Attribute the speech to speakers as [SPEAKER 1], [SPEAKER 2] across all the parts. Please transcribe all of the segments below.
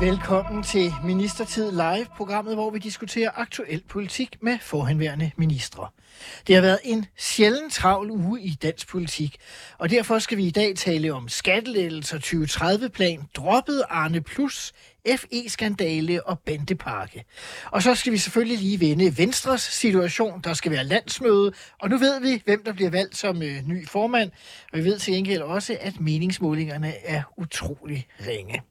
[SPEAKER 1] Velkommen til Ministertid Live, programmet, hvor vi diskuterer aktuel politik med forhenværende ministre. Det har været en sjældent travl uge i dansk politik, og derfor skal vi i dag tale om skattelettelser 2030-plan, droppet Arne Plus, FE-skandale og bandepakke. Og så skal vi selvfølgelig lige vende Venstres situation. Der skal være landsmøde, og nu ved vi, hvem der bliver valgt som øh, ny formand. Og vi ved til gengæld også, at meningsmålingerne er utrolig ringe.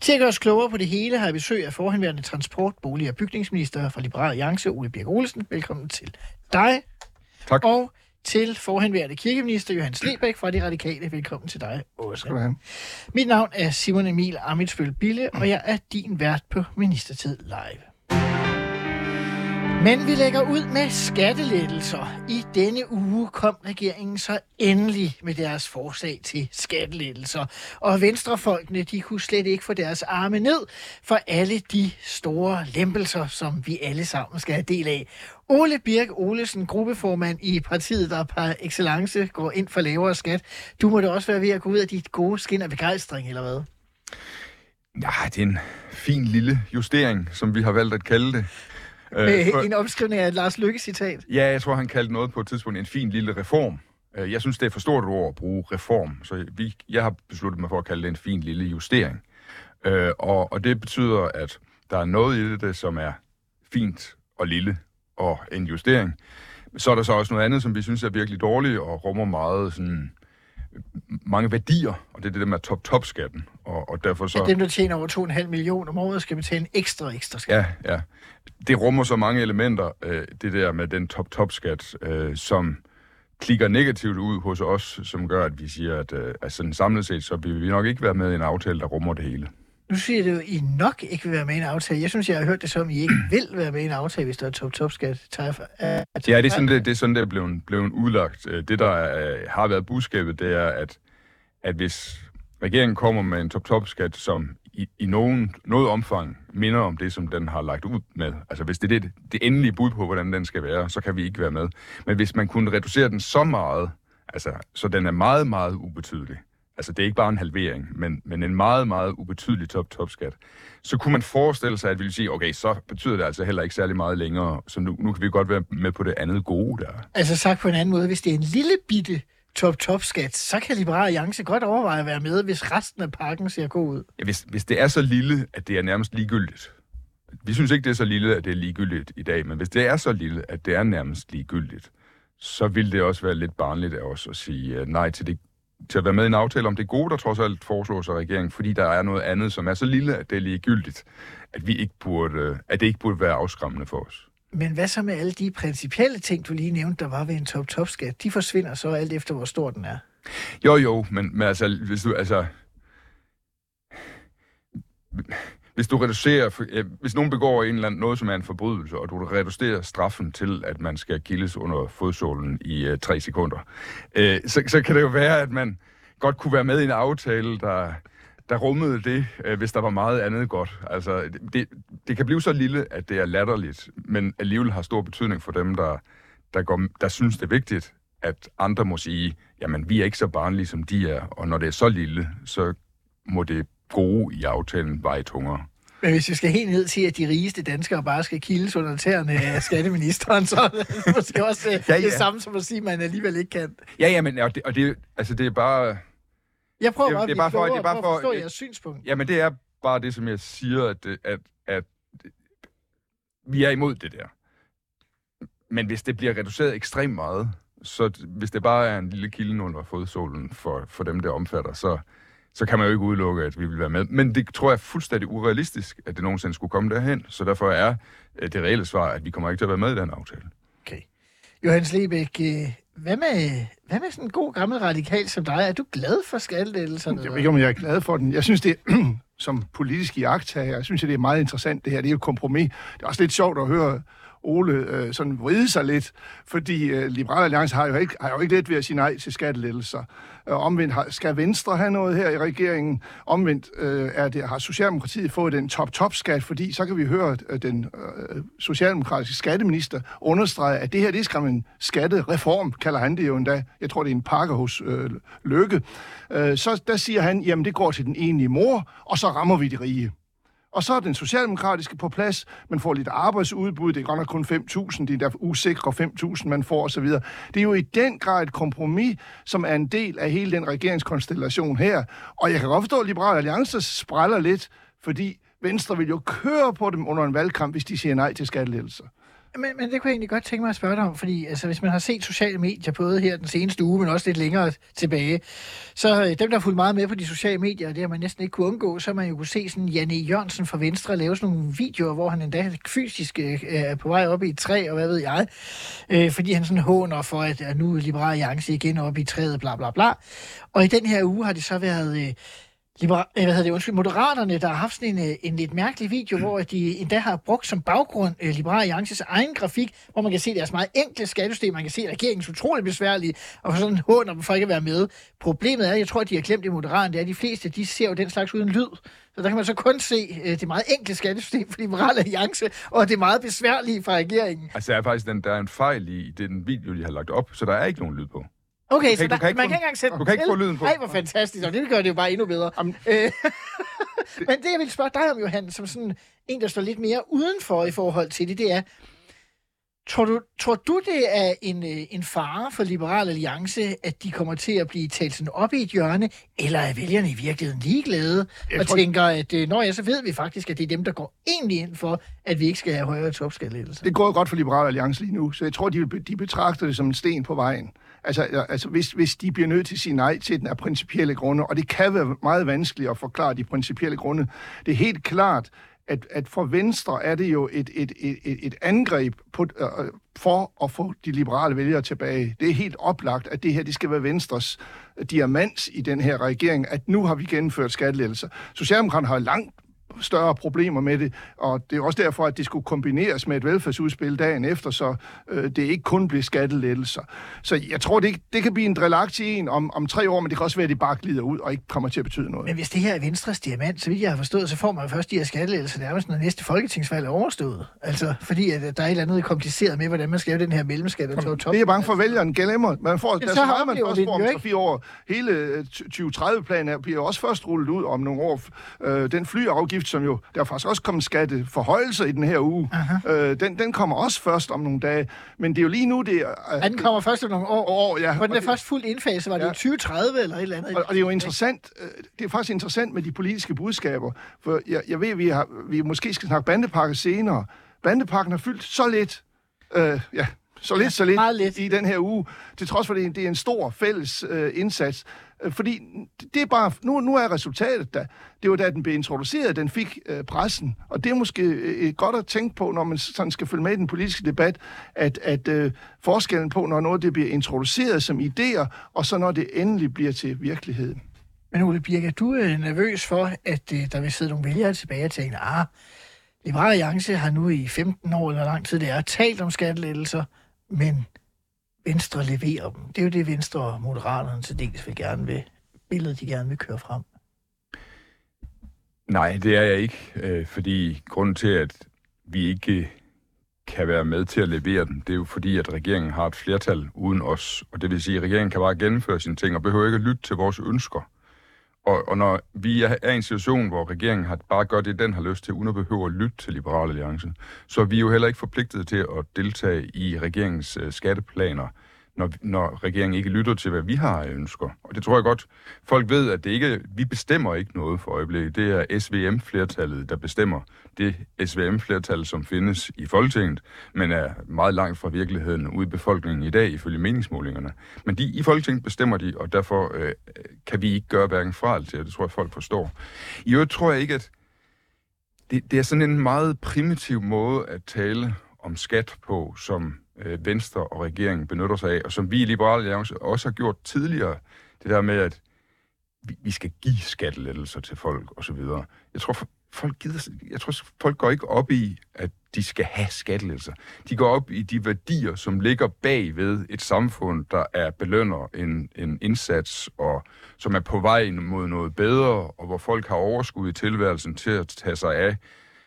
[SPEAKER 1] Til at gøre os klogere på det hele har jeg besøg af forhenværende transport, bolig- og bygningsminister fra Liberal Alliance, Ole Birk Olesen. Velkommen til dig.
[SPEAKER 2] Tak.
[SPEAKER 1] Og til forhenværende kirkeminister Johannes Lebæk fra De Radikale. Velkommen til dig også.
[SPEAKER 2] Skal.
[SPEAKER 1] Mit navn er Simon Emil Amitsbøl Bille, og jeg er din vært på Ministertid Live. Men vi lægger ud med skattelettelser. I denne uge kom regeringen så endelig med deres forslag til skattelettelser. Og venstrefolkene, de kunne slet ikke få deres arme ned for alle de store lempelser, som vi alle sammen skal have del af. Ole Birk Olesen, gruppeformand i partiet, der par excellence går ind for lavere skat. Du må da også være ved at gå ud af dit gode skin af begejstring, eller hvad?
[SPEAKER 2] Ja, det er en fin lille justering, som vi har valgt at kalde det. Øh, for-
[SPEAKER 1] en opskrivning af et Lars Lykke-citat.
[SPEAKER 2] Ja, jeg tror, han kaldte noget på et tidspunkt en fin lille reform. Øh, Jeg synes, det er for stort et ord at bruge reform, så vi, jeg har besluttet mig for at kalde det en fin lille justering. Øh, og, og det betyder, at der er noget i det, som er fint og lille og en justering. Så er der så også noget andet, som vi synes er virkelig dårligt og rummer meget sådan, mange værdier, og det er det der med top-top-skatten. Og, og derfor så...
[SPEAKER 1] At dem, der tjener over 2,5 millioner om året, skal betale en ekstra, ekstra skat.
[SPEAKER 2] Ja, ja. Det rummer så mange elementer, øh, det der med den top-top-skat, øh, som klikker negativt ud hos os, som gør, at vi siger, at, øh, sådan samlet set, så vil vi nok ikke være med i en aftale, der rummer det hele.
[SPEAKER 1] Nu siger det jo, I nok ikke vil være med i en aftale. Jeg synes, jeg har hørt det som, I ikke vil være med i en aftale, hvis der er top-top-skat.
[SPEAKER 2] Ja, det er sådan, det, det, er, sådan, det er blevet, blevet udlagt. Øh, det, der er, har været budskabet, det er, at, at hvis regeringen kommer med en top-top-skat, som i, i nogen, noget omfang minder om det, som den har lagt ud med, altså hvis det er det, det endelige bud på, hvordan den skal være, så kan vi ikke være med. Men hvis man kunne reducere den så meget, altså, så den er meget, meget ubetydelig, altså det er ikke bare en halvering, men, men en meget, meget ubetydelig top-top-skat, så kunne man forestille sig, at vi ville sige, okay, så betyder det altså heller ikke særlig meget længere, så nu, nu kan vi godt være med på det andet gode der.
[SPEAKER 1] Altså sagt på en anden måde, hvis det er en lille bitte top-top-skat, så kan Liberale Alliance godt overveje at være med, hvis resten af pakken ser god ud.
[SPEAKER 2] Ja, hvis, hvis det er så lille, at det er nærmest ligegyldigt. Vi synes ikke, det er så lille, at det er ligegyldigt i dag, men hvis det er så lille, at det er nærmest ligegyldigt, så vil det også være lidt barnligt af os at sige uh, nej til, det, til at være med i en aftale om det gode, der trods alt foreslås af regeringen, fordi der er noget andet, som er så lille, at det er ligegyldigt, at, vi ikke burde, at det ikke burde være afskræmmende for os.
[SPEAKER 1] Men hvad så med alle de principielle ting, du lige nævnte, der var ved en top-top-skat? De forsvinder så alt efter, hvor stor den er.
[SPEAKER 2] Jo, jo, men, men altså, hvis du, altså... Hvis du reducerer, hvis nogen begår en eller anden, noget, som er en forbrydelse, og du reducerer straffen til, at man skal kildes under fodsålen i øh, tre sekunder, øh, så, så kan det jo være, at man godt kunne være med i en aftale, der, der rummede det, øh, hvis der var meget andet godt. Altså, det, det kan blive så lille, at det er latterligt, men alligevel har stor betydning for dem, der, der, går, der synes, det er vigtigt, at andre må sige, jamen, vi er ikke så barnlige, som de er, og når det er så lille, så må det gode i aftalen veje tungere.
[SPEAKER 1] Men hvis vi skal helt ned til, at de rigeste danskere bare skal kildes under tæerne af skatteministeren, så er det måske også
[SPEAKER 2] Ja,
[SPEAKER 1] ja, det samme som at sige, at man alligevel ikke kan.
[SPEAKER 2] Ja, ja, men og det, og det, altså, det er bare...
[SPEAKER 1] Jeg prøver
[SPEAKER 2] Det er-
[SPEAKER 1] bare,
[SPEAKER 2] det er
[SPEAKER 1] at
[SPEAKER 2] bare for- det er bare
[SPEAKER 1] at
[SPEAKER 2] for-
[SPEAKER 1] forstå
[SPEAKER 2] det-
[SPEAKER 1] jeres synspunkt.
[SPEAKER 2] Jamen, det er bare det, som jeg siger, at, det- at, at vi er imod det der. Men hvis det bliver reduceret ekstremt meget, så hvis det bare er en lille kilde under fodsålen for, for dem, det omfatter, så, så kan man jo ikke udelukke, at vi vil være med. Men det tror jeg er fuldstændig urealistisk, at det nogensinde skulle komme derhen. Så derfor er øh, det reelle svar, at vi kommer ikke til at være med i den aftale.
[SPEAKER 1] Okay. Johannes Lebæk, øh, hvad med, hvad med sådan en god gammel radikal som dig? Er du glad for skattelettelserne?
[SPEAKER 3] Jeg ved ikke, om jeg er glad for den. Jeg synes, det er som politisk iagttager. Jeg synes, det er meget interessant, det her. Det er jo et kompromis. Det er også lidt sjovt at høre Ole øh, sådan vride sig lidt, fordi øh, Liberale Alliance har jo, ikke, har jo ikke let ved at sige nej til skattelettelser. Øh, omvendt har, skal Venstre have noget her i regeringen. Omvendt øh, er det, har Socialdemokratiet fået den top-top-skat, fordi så kan vi høre at øh, den øh, socialdemokratiske skatteminister understrege, at det her det skal en skattereform, kalder han det jo endda. Jeg tror, det er en pakke hos øh, Løkke. Øh, så der siger han, jamen det går til den enlige mor, og så rammer vi de rige. Og så er den socialdemokratiske på plads. Man får lidt arbejdsudbud. Det er godt nok kun 5.000. Det er der usikre 5.000, man får osv. Det er jo i den grad et kompromis, som er en del af hele den regeringskonstellation her. Og jeg kan godt forstå, at Liberale Alliance spræller lidt, fordi Venstre vil jo køre på dem under en valgkamp, hvis de siger nej til skattelettelser.
[SPEAKER 1] Men, men det kunne jeg egentlig godt tænke mig at spørge dig om, fordi altså, hvis man har set sociale medier, både her den seneste uge, men også lidt længere tilbage, så øh, dem, der har fulgt meget med på de sociale medier, og det har man næsten ikke kunne undgå, så har man jo kunne se sådan Janne Jørgensen fra Venstre lave sådan nogle videoer, hvor han endda fysisk øh, er på vej op i et træ, og hvad ved jeg, øh, fordi han sådan håner for, at, at nu er Liberale Alliance igen op i træet, bla bla bla. Og i den her uge har det så været... Øh, Libera- øh, hvad hedder det, undskyld, Moderaterne, der har haft sådan en, øh, en lidt mærkelig video, hvor de endda har brugt som baggrund øh, uh, Liberale Alliances egen grafik, hvor man kan se deres meget enkle skattesystem, man kan se, regeringens utrolig besværlige, og sådan håner dem for ikke at være med. Problemet er, jeg tror, at de har glemt i Moderaterne, det er, at de fleste, de ser jo den slags uden lyd. Så der kan man så kun se uh, det meget enkle skattesystem for Liberale Alliance, og det meget besværlige for regeringen.
[SPEAKER 2] Altså, der er faktisk den, der er en fejl i den video, de har lagt op, så der er ikke nogen lyd på.
[SPEAKER 1] Okay,
[SPEAKER 2] kan
[SPEAKER 1] så der,
[SPEAKER 2] kan ikke
[SPEAKER 1] man
[SPEAKER 2] få-
[SPEAKER 1] kan ikke engang sætte
[SPEAKER 2] du kan ikke få lyden på.
[SPEAKER 1] Ej, hvor fantastisk, og det gør det jo bare endnu bedre.
[SPEAKER 3] Jamen-
[SPEAKER 1] Øh, Men det, jeg vil spørge dig om, Johan, som sådan en, der står lidt mere udenfor i forhold til det, det er, tror du, tror du det er en, øh, en fare for Liberal Alliance, at de kommer til at blive talt sådan op i et hjørne, eller er vælgerne i virkeligheden ligeglade
[SPEAKER 3] Jeg
[SPEAKER 1] og
[SPEAKER 3] tror-
[SPEAKER 1] tænker, at øh, når jeg så ved vi faktisk, at det er dem, der går egentlig ind for, at vi ikke skal have højere topskattelettelser.
[SPEAKER 3] Det går jo godt for Liberale Alliance lige nu, så jeg tror, de, de betragter det som en sten på vejen. Altså, altså hvis, hvis de bliver nødt til at sige nej til den af principielle grunde, og det kan være meget vanskeligt at forklare de principielle grunde, det er helt klart, at, at for Venstre er det jo et, et, et, et, et angreb på, øh, for at få de liberale vælgere tilbage. Det er helt oplagt, at det her det skal være Venstres øh, diamant i den her regering, at nu har vi gennemført skattelettelser. Socialdemokraterne har langt større problemer med det, og det er også derfor, at det skulle kombineres med et velfærdsudspil dagen efter, så øh, det ikke kun bliver skattelettelser. Så jeg tror, det, det kan blive en drillagtig en om, om tre år, men det kan også være, at det bare glider ud og ikke kommer til at betyde noget.
[SPEAKER 1] Men hvis det her er Venstres diamant, så vidt jeg har forstået, så får man først de her skattelettelser nærmest, når næste folketingsvalg er overstået. Altså, fordi at der er et eller andet kompliceret med, hvordan man skal lave den her mellemskat og top.
[SPEAKER 3] Det er jeg bange for, at vælgeren glemmer. Man får, der er
[SPEAKER 1] så
[SPEAKER 3] så meget, man først
[SPEAKER 1] den
[SPEAKER 3] om
[SPEAKER 1] jo
[SPEAKER 3] 3-4 år. Hele øh, 2030-planen er- bliver også først rullet ud om nogle år. Øh, den flyafgift, som jo, der er faktisk også kommet skatteforhøjelser i den her uge, øh, den, den kommer også først om nogle dage. Men det er jo lige nu, det er...
[SPEAKER 1] Ja, den kommer først om nogle år.
[SPEAKER 3] år, ja.
[SPEAKER 1] For den er
[SPEAKER 3] det-
[SPEAKER 1] først fuldt indfaset, var det
[SPEAKER 3] Ja.
[SPEAKER 1] i 2030 eller et eller andet?
[SPEAKER 3] Og, og det er jo interessant, øh, det er faktisk interessant med de politiske budskaber, for jeg, jeg ved, vi, har, vi måske skal snakke bandepakke senere. Bandepakken har fyldt så lidt, øh, ja, så lidt, så lidt,
[SPEAKER 1] lidt.
[SPEAKER 3] i den her uge, til trods for, at det, er- det er en stor fælles øh, indsats. Øh, fordi det er bare, nu, nu er resultatet der. Det var da den blev introduceret, den fik øh, pressen. Og det er måske øh, godt at tænke på, når man sådan skal følge med i den politiske debat, at, at øh, forskellen på, når noget det bliver introduceret som idéer, og så når det endelig bliver til virkelighed.
[SPEAKER 1] Men Ole Birk, er du øh, nervøs for, at øh, der vil sidde nogle vælgere tilbage og tænke, ah, Liberale Alliance har nu i 15 år, eller lang tid det er, talt om skattelettelser, men Venstre leverer dem. Det er jo det, Venstre og Moderaterne til dels vil gerne vil, billedet de gerne vil køre frem.
[SPEAKER 2] Nej, det er jeg ikke, øh, fordi grunden til, at vi ikke kan være med til at levere den, det er jo fordi, at regeringen har et flertal uden os. Og det vil sige, at regeringen kan bare gennemføre sine ting og behøver ikke at lytte til vores ønsker. Og, og når vi er, er i en situation, hvor regeringen har bare gør det, den har lyst til, uden at behøve at lytte til Liberale Alliance, så er vi jo heller ikke forpligtet til at deltage i regeringens øh, skatteplaner, når, når regeringen ikke lytter til, hvad vi har af ønsker. Og det tror jeg godt, folk ved, at det ikke, vi bestemmer ikke noget for øjeblikket. Det er SVM-flertallet, der bestemmer. Det SVM-flertal, som findes i Folketinget, men er meget langt fra virkeligheden ude i befolkningen i dag, ifølge meningsmålingerne. Men de, i Folketinget bestemmer de, og derfor øh, kan vi ikke gøre hverken fra eller til, det tror jeg, folk forstår. I øvrigt tror jeg ikke, at det, det er sådan en meget primitiv måde at tale om skat på, som øh, Venstre og regeringen benytter sig af, og som vi i Liberale Alliance også har gjort tidligere. Det der med, at vi, vi skal give skattelettelser til folk osv. Jeg tror, folk gider, jeg tror, folk går ikke op i, at de skal have skattelettelser. De går op i de værdier, som ligger bag ved et samfund, der er belønner en, en indsats, og som er på vej mod noget bedre, og hvor folk har overskud i tilværelsen til at tage sig af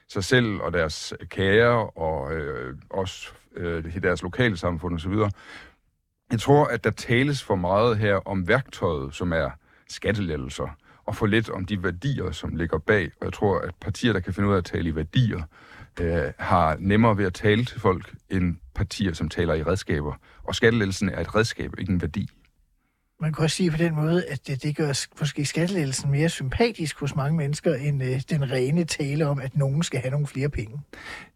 [SPEAKER 2] sig selv og deres kære, og øh, også øh, i deres lokale samfund osv. Jeg tror, at der tales for meget her om værktøjet, som er skattelettelser, og for lidt om de værdier, som ligger bag. Og jeg tror, at partier, der kan finde ud af at tale i værdier, øh, har nemmere ved at tale til folk, end partier, som taler i redskaber. Og skattelettelsen er et redskab, ikke en værdi.
[SPEAKER 1] Man kan også sige på den måde, at det, det gør måske skattelettelsen mere sympatisk hos mange mennesker, end øh, den rene tale om, at nogen skal have nogle flere penge.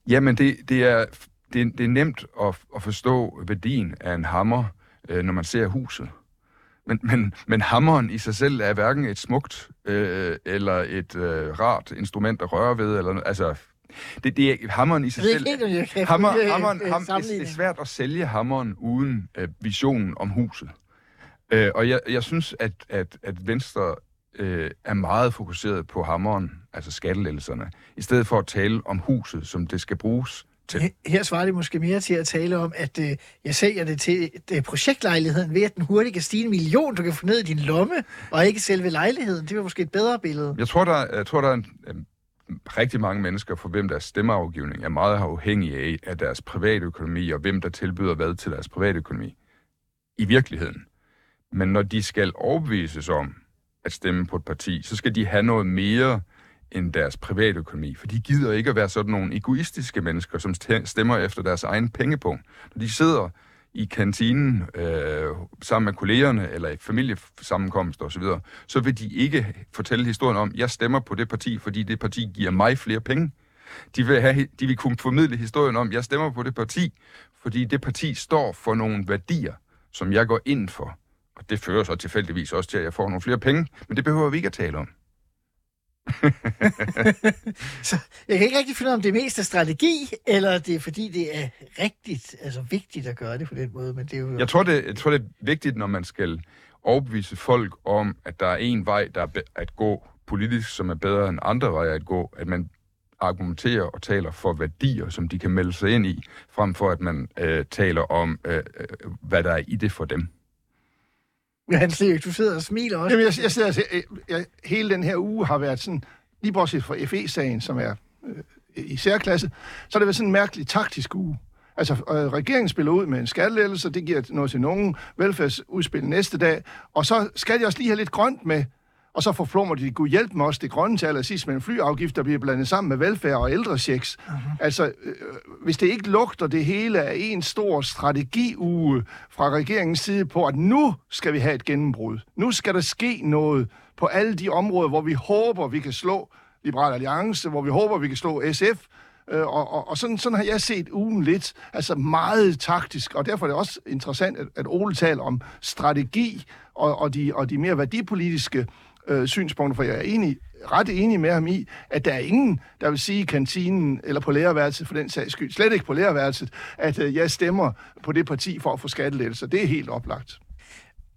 [SPEAKER 2] Jamen, det, det, er, det, det er nemt at, at forstå værdien af en hammer, øh, når man ser huset. Men, men, men hammeren i sig selv er hverken et smukt øh, eller et øh, rart instrument at røre ved. Eller, altså, det, det er, hammeren i sig selv...
[SPEAKER 1] ikke
[SPEAKER 2] Hammer,
[SPEAKER 1] følge,
[SPEAKER 2] hammeren,
[SPEAKER 1] øh,
[SPEAKER 2] ham, det, det er svært at sælge hammeren uden øh, visionen om huset. Øh, og jeg, jeg synes, at, at, at Venstre øh, er meget fokuseret på hammeren, altså skattelettelserne, i stedet for at tale om huset, som det skal bruges til.
[SPEAKER 1] Her- Her svarer det måske mere til at tale om, at øh, jeg sælger det til øh, projektlejligheden ved, at den hurtigt kan stige en million, du kan få ned i din lomme, og ikke selve lejligheden. Det var måske et bedre billede.
[SPEAKER 2] Jeg tror, der, jeg tror, der er en, en, rigtig mange mennesker, for hvem deres stemmeafgivning er meget afhængig af, af deres private økonomi, og hvem der tilbyder hvad til deres private økonomi. I virkeligheden. Men når de skal overbevises om at stemme på et parti, så skal de have noget mere end deres private økonomi. For de gider ikke at være sådan nogle egoistiske mennesker, som stemmer efter deres egen pengepunkt. Når de sidder i kantinen øh, sammen med kollegerne eller i familiesammenkomster osv., så vil de ikke fortælle historien om, jeg stemmer på det parti, fordi det parti giver mig flere penge. De vil, have, de vil kunne formidle historien om, jeg stemmer på det parti, fordi det parti står for nogle værdier, som jeg går ind for. Og det fører så tilfældigvis også til, at jeg får nogle flere penge, men det behøver vi ikke at tale om.
[SPEAKER 1] Så jeg kan ikke rigtig finde ud af, om det er mest af strategi, eller det er fordi, det er rigtigt, altså vigtigt at gøre det på den måde. Men det er jo...
[SPEAKER 2] Jeg tror, det, jeg tror, det er vigtigt, når man skal overbevise folk om, at der er en vej, der er at gå politisk, som er bedre end andre veje at gå, at man argumenterer og taler for værdier, som de kan melde sig ind i, frem for at man øh, taler om, øh, øh hvad der er i det for dem.
[SPEAKER 1] Han Levik, du sidder og smiler også.
[SPEAKER 3] Jamen, jeg, jeg sidder jeg, øh, jeg, hele den her uge har været sådan, lige bortset fra FE-sagen, som er øh, i særklasse, så har det været sådan en mærkelig taktisk uge. Altså, øh, regeringen spiller ud med en skattelettelse, det giver noget til nogen velfærdsudspil næste dag, og så skal de også lige have lidt grønt med, og så forplummer de, gud hjælp mig også, det grønne til allersidst med en flyafgift, der bliver blandet sammen med velfærd og ældrechecks. Uh-huh. Altså, øh, hvis det ikke lugter det hele af en stor strategiuge fra regeringens side på, at nu skal vi have et gennembrud. Nu skal der ske noget på alle de områder, hvor vi håber, vi kan slå Liberal Alliance, hvor vi håber, vi kan slå SF, Øh, og, og, og sådan, sådan har jeg set ugen lidt, altså meget taktisk, og derfor er det også interessant, at, at Ole taler om strategi og, og, de, og de mere værdipolitiske øh, synspunkter, for jeg er enig, ret enig med ham i, at der er ingen, der vil sige i kantinen eller på lærerværelset for den sags skyld, slet ikke på lærerværelset, at øh, jeg stemmer på det parti for at få skattelettelser. Det er helt oplagt.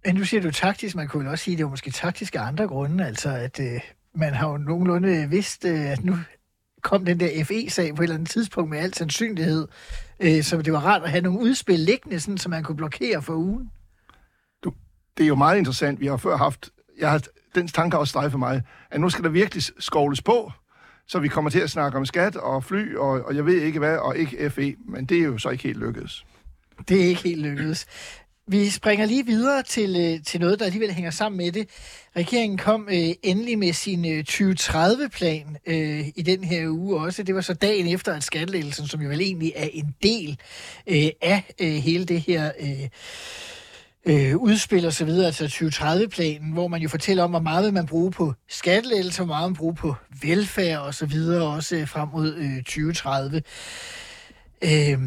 [SPEAKER 1] Men nu siger du taktisk, man kunne også sige, at det var måske taktisk af andre grunde, altså at øh, man har jo nogenlunde vidst, øh, at nu kom den der FE-sag på et eller andet tidspunkt med al sandsynlighed, øh, så det var rart at have nogle udspil liggende, sådan, så man kunne blokere for ugen.
[SPEAKER 3] det er jo meget interessant. Vi har før haft, jeg har, den tanke har også strejfet mig, at nu skal der virkelig skovles på, så vi kommer til at snakke om skat og fly, og, og jeg ved ikke hvad, og ikke FE, men det er jo så ikke helt lykkedes.
[SPEAKER 1] Det er ikke helt lykkedes. Vi springer lige videre til, øh, til noget, der alligevel hænger sammen med det. Regeringen kom øh, endelig med sin øh, 2030-plan øh, i den her uge også. Det var så dagen efter, at skattelettelsen, som jo vel egentlig er en del øh, af øh, hele det her... Øh, øh, udspil og så videre, altså 2030-planen, hvor man jo fortæller om, hvor meget vil man bruge på skattelettelser, hvor meget man bruger på velfærd og så videre, også øh, frem mod øh, 2030. Øh,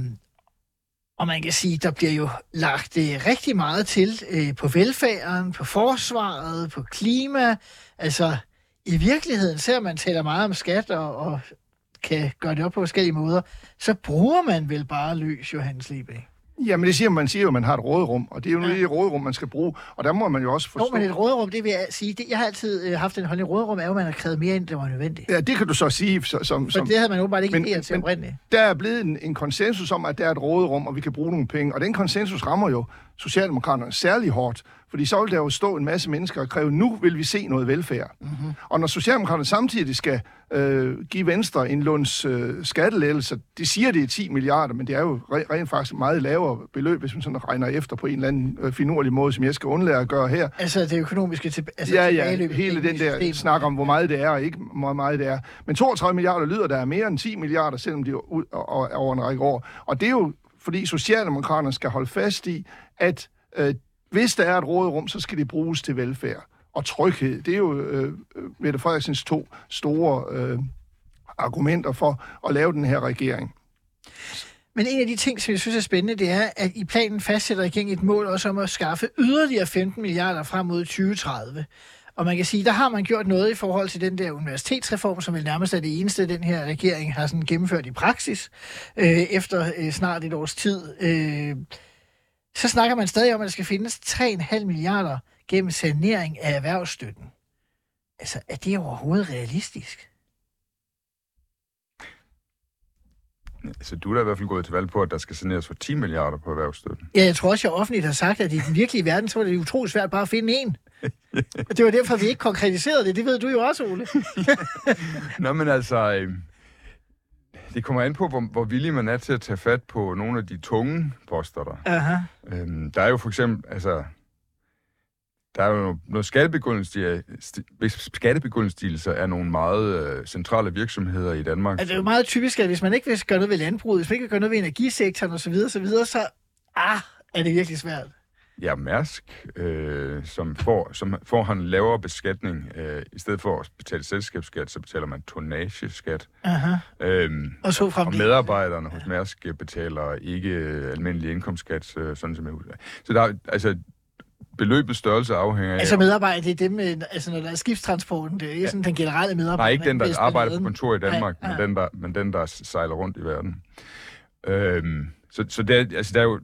[SPEAKER 1] og man kan sige, der bliver jo lagt øh, rigtig meget til øh, på velfærden, på forsvaret, på klima. Altså, i virkeligheden, selvom man taler meget om skat og, og kan gøre det op på forskellige måder, så bruger man vel bare løs, Johannes Liebæk.
[SPEAKER 3] Jamen, det siger man siger jo, at man har et råderum, og det er jo ja. det råderum, man skal bruge. Og der må man jo også forstå...
[SPEAKER 1] Nå, men et råderum, det vil jeg sige, det, jeg har altid øh, haft en holdning, råderum er jo, at man har krævet mere, end det var nødvendigt.
[SPEAKER 3] Ja, det kan du så sige. Så, som,
[SPEAKER 1] For
[SPEAKER 3] som,
[SPEAKER 1] det havde man jo bare ikke idéer til
[SPEAKER 3] men-
[SPEAKER 1] oprindeligt.
[SPEAKER 3] der er blevet en, en konsensus om, at der er et råderum, og vi kan bruge nogle penge. Og den konsensus rammer jo Socialdemokraterne særlig hårdt. Fordi så vil der jo stå en masse mennesker og kræve, nu vil vi se noget velfærd. Mm-hmm. Og når Socialdemokraterne samtidig skal øh, give Venstre en lunds øh, skattelettelse, de siger, det er 10 milliarder, men det er jo re- rent faktisk meget lavere beløb, hvis man sådan regner efter på en eller anden øh, finurlig måde, som jeg skal undlære at gøre her.
[SPEAKER 1] Altså det økonomiske til, altså
[SPEAKER 3] Ja, ja, hele den der
[SPEAKER 1] systemet.
[SPEAKER 3] snak om, hvor meget det er, og ikke hvor meget det er. Men 32 milliarder lyder, der er mere end 10 milliarder, selvom det er ud, over en række år. Og det er jo, fordi Socialdemokraterne skal holde fast i, at øh, hvis der er et råderum, så skal det bruges til velfærd og tryghed. Det er jo øh, øh, Mette Frederiksens to store øh, argumenter for at lave den her regering.
[SPEAKER 1] Men en af de ting, som jeg synes er spændende, det er, at i planen fastsætter regeringen et mål også om at skaffe yderligere 15 milliarder frem mod 2030. Og man kan sige, der har man gjort noget i forhold til den der universitetsreform, som vel nærmest er det eneste, den her regering har sådan gennemført i praksis, øh, efter øh, snart et års tid. Øh, så snakker man stadig om, at der skal findes 3,5 milliarder gennem sanering af erhvervsstøtten. Altså, er det overhovedet realistisk?
[SPEAKER 2] Så du er da i hvert fald gået til valg på, at der skal saneres for 10 milliarder på erhvervsstøtten.
[SPEAKER 1] Ja, jeg tror også, jeg offentligt har sagt, at i den virkelige verden, så var det utroligt svært bare at finde en. Og det var derfor, vi ikke konkretiserede det. Det ved du jo også, Ole.
[SPEAKER 2] Nå, men altså, øh, det kommer an på, hvor, hvor villig man er til at tage fat på nogle af de tunge poster der.
[SPEAKER 1] Aha.
[SPEAKER 2] Øhm, der er jo for eksempel, altså, der er jo noget skattebegunstigelse skattebegunstigelser af nogle meget øh, centrale virksomheder i Danmark.
[SPEAKER 1] Altså, det er jo meget typisk, at hvis man ikke vil gøre noget ved landbruget, hvis man ikke vil gøre noget ved energisektoren osv., så, videre, så ah, er det virkelig svært.
[SPEAKER 2] Ja, Mærsk, øh, som, får, som får han lavere beskatning. Øh, I stedet for at betale selskabsskat, så betaler man tonnageskat.
[SPEAKER 1] Aha.
[SPEAKER 2] Øhm,
[SPEAKER 1] Og så
[SPEAKER 2] og medarbejderne hos Mærsk øh, betaler ikke øh, almindelig indkomstskat, øh, sådan som jeg husker. Så der er, altså, beløbets størrelse afhænger af...
[SPEAKER 1] Altså medarbejdere, det er dem, med, altså når der er skibstransporten, det er ikke sådan den generelle medarbejder.
[SPEAKER 2] Nej, ikke den, der arbejder på kontor i Danmark,
[SPEAKER 1] Nej,
[SPEAKER 2] men, den, der, men den, der sejler rundt i verden. Øhm, så så det, er, altså, der er jo,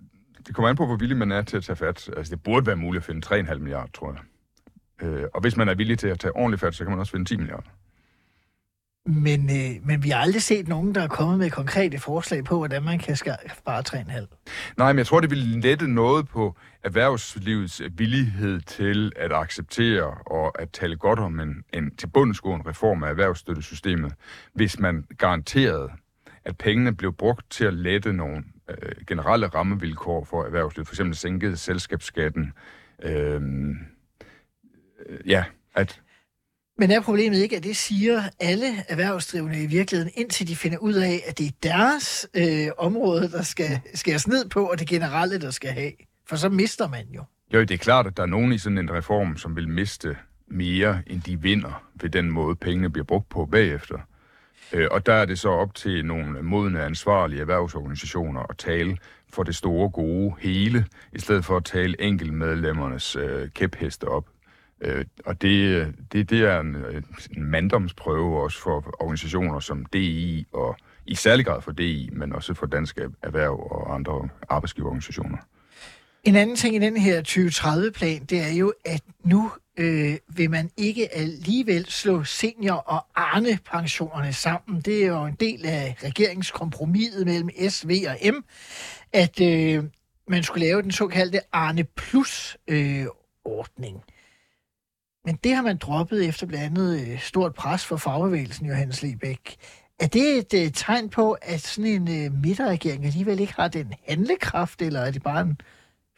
[SPEAKER 2] det kommer an på, hvor villig man er til at tage fat. Altså, det burde være muligt at finde 3,5 milliarder, tror jeg. Øh, og hvis man er villig til at tage ordentligt fat, så kan man også finde 10 milliarder.
[SPEAKER 1] Men, øh, men vi har aldrig set nogen, der er kommet med konkrete forslag på, hvordan man kan spare 3,5.
[SPEAKER 2] Nej, men jeg tror, det vil lette noget på erhvervslivets villighed til at acceptere og at tale godt om en, en tilbundsgående reform af erhvervsstøttesystemet, hvis man garanterede, at pengene blev brugt til at lette nogle øh, generelle rammevilkår for erhvervslivet, for eksempel sænkede selskabsskatten. Øh, øh, ja, at
[SPEAKER 1] Men er problemet ikke, at det siger alle erhvervsdrivende i virkeligheden, indtil de finder ud af, at det er deres øh, område, der skal skæres ned på, og det generelle, der skal have? For så mister man jo.
[SPEAKER 2] Jo, det er klart, at der er nogen i sådan en reform, som vil miste mere, end de vinder ved den måde, pengene bliver brugt på bagefter. Øh, Og der er det så op til nogle modne, ansvarlige erhvervsorganisationer at tale for det store, gode hele, i stedet for at tale enkeltmedlemmernes øh, kæpheste op. Øh, og det, det, det er en, en manddomsprøve også for organisationer som DI, og i særlig grad for DI, men også for Dansk Erhverv og andre arbejdsgiverorganisationer.
[SPEAKER 1] En anden ting i den her 2030-plan, det er jo, at nu øh, vil man ikke alligevel slå senior- og Arne-pensionerne sammen. Det er jo en del af regeringskompromiset mellem S, V og M, at øh, man skulle lave den såkaldte Arne Plus-ordning. Øh, Men det har man droppet efter blandt andet øh, stort pres for fagbevægelsen, Johannes Lebæk. Er det et øh, tegn på, at sådan en øh, midterregering alligevel ikke har den handlekraft, eller er det bare en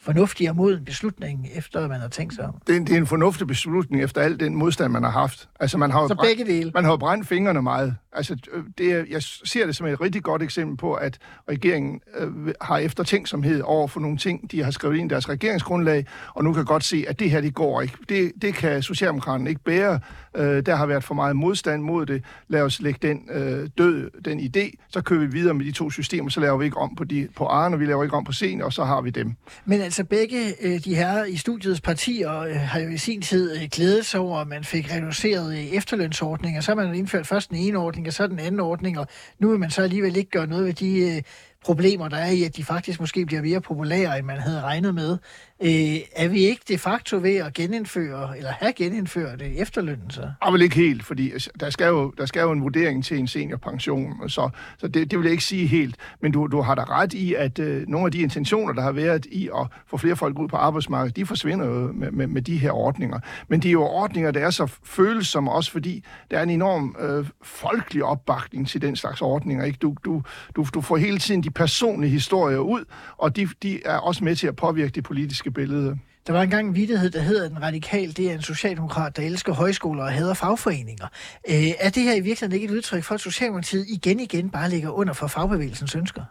[SPEAKER 1] fornuftig og moden beslutning, efter man har tænkt sig om?
[SPEAKER 3] Det er, en, det er en fornuftig beslutning efter al den modstand, man har haft. Altså, man har
[SPEAKER 1] Så
[SPEAKER 3] brændt-
[SPEAKER 1] begge dele.
[SPEAKER 3] Man har brændt fingrene meget. Altså, øh, det er, jeg ser det som et rigtig godt eksempel på, at regeringen øh, har eftertænksomhed over for nogle ting, de har skrevet ind i deres regeringsgrundlag, og nu kan godt se, at det her, det går ikke. Det, det kan Socialdemokraterne ikke bære. Øh, der har været for meget modstand mod det. Lad os lægge den øh, død, den idé, så kører vi videre med de to systemer, så laver vi ikke om på, de, på Arne, vi laver ikke om på Senior, og så har vi dem.
[SPEAKER 1] Men altså begge øh, de her i studiets partier øh, har jo i sin tid øh, glædet sig over, at man fik reduceret øh, efterlønsordninger. Så har man indført først den ene ordning, og så den anden ordning, og nu vil man så alligevel ikke gøre noget ved de øh, problemer, der er i, at de faktisk måske bliver mere populære, end man havde regnet med. Øh, er vi ikke de facto ved at genindføre, eller have genindført det efterlønnen så?
[SPEAKER 3] Og vel ikke helt, fordi der skal jo, der skal jo en vurdering til en seniorpension, så, så det, det vil jeg ikke sige helt. Men du, du har da ret i, at øh, nogle af de intentioner, der har været i at få flere folk ud på arbejdsmarkedet, de forsvinder jo med, med, med de her ordninger. Men det er jo ordninger, der er så følsomme også, fordi der er en enorm øh, folkelig opbakning til den slags ordninger. Ikke? Du, du, du, du får hele tiden de personlige historier ud, og de, de er også med til at påvirke det politiske billede.
[SPEAKER 1] Der var engang en vidighed, der hedder, at en radikal, det er en socialdemokrat, der elsker højskoler og hader fagforeninger. Øh, er det her i virkeligheden ikke et udtryk for, at Socialdemokratiet igen igen bare ligger under for fagbevægelsens ønsker?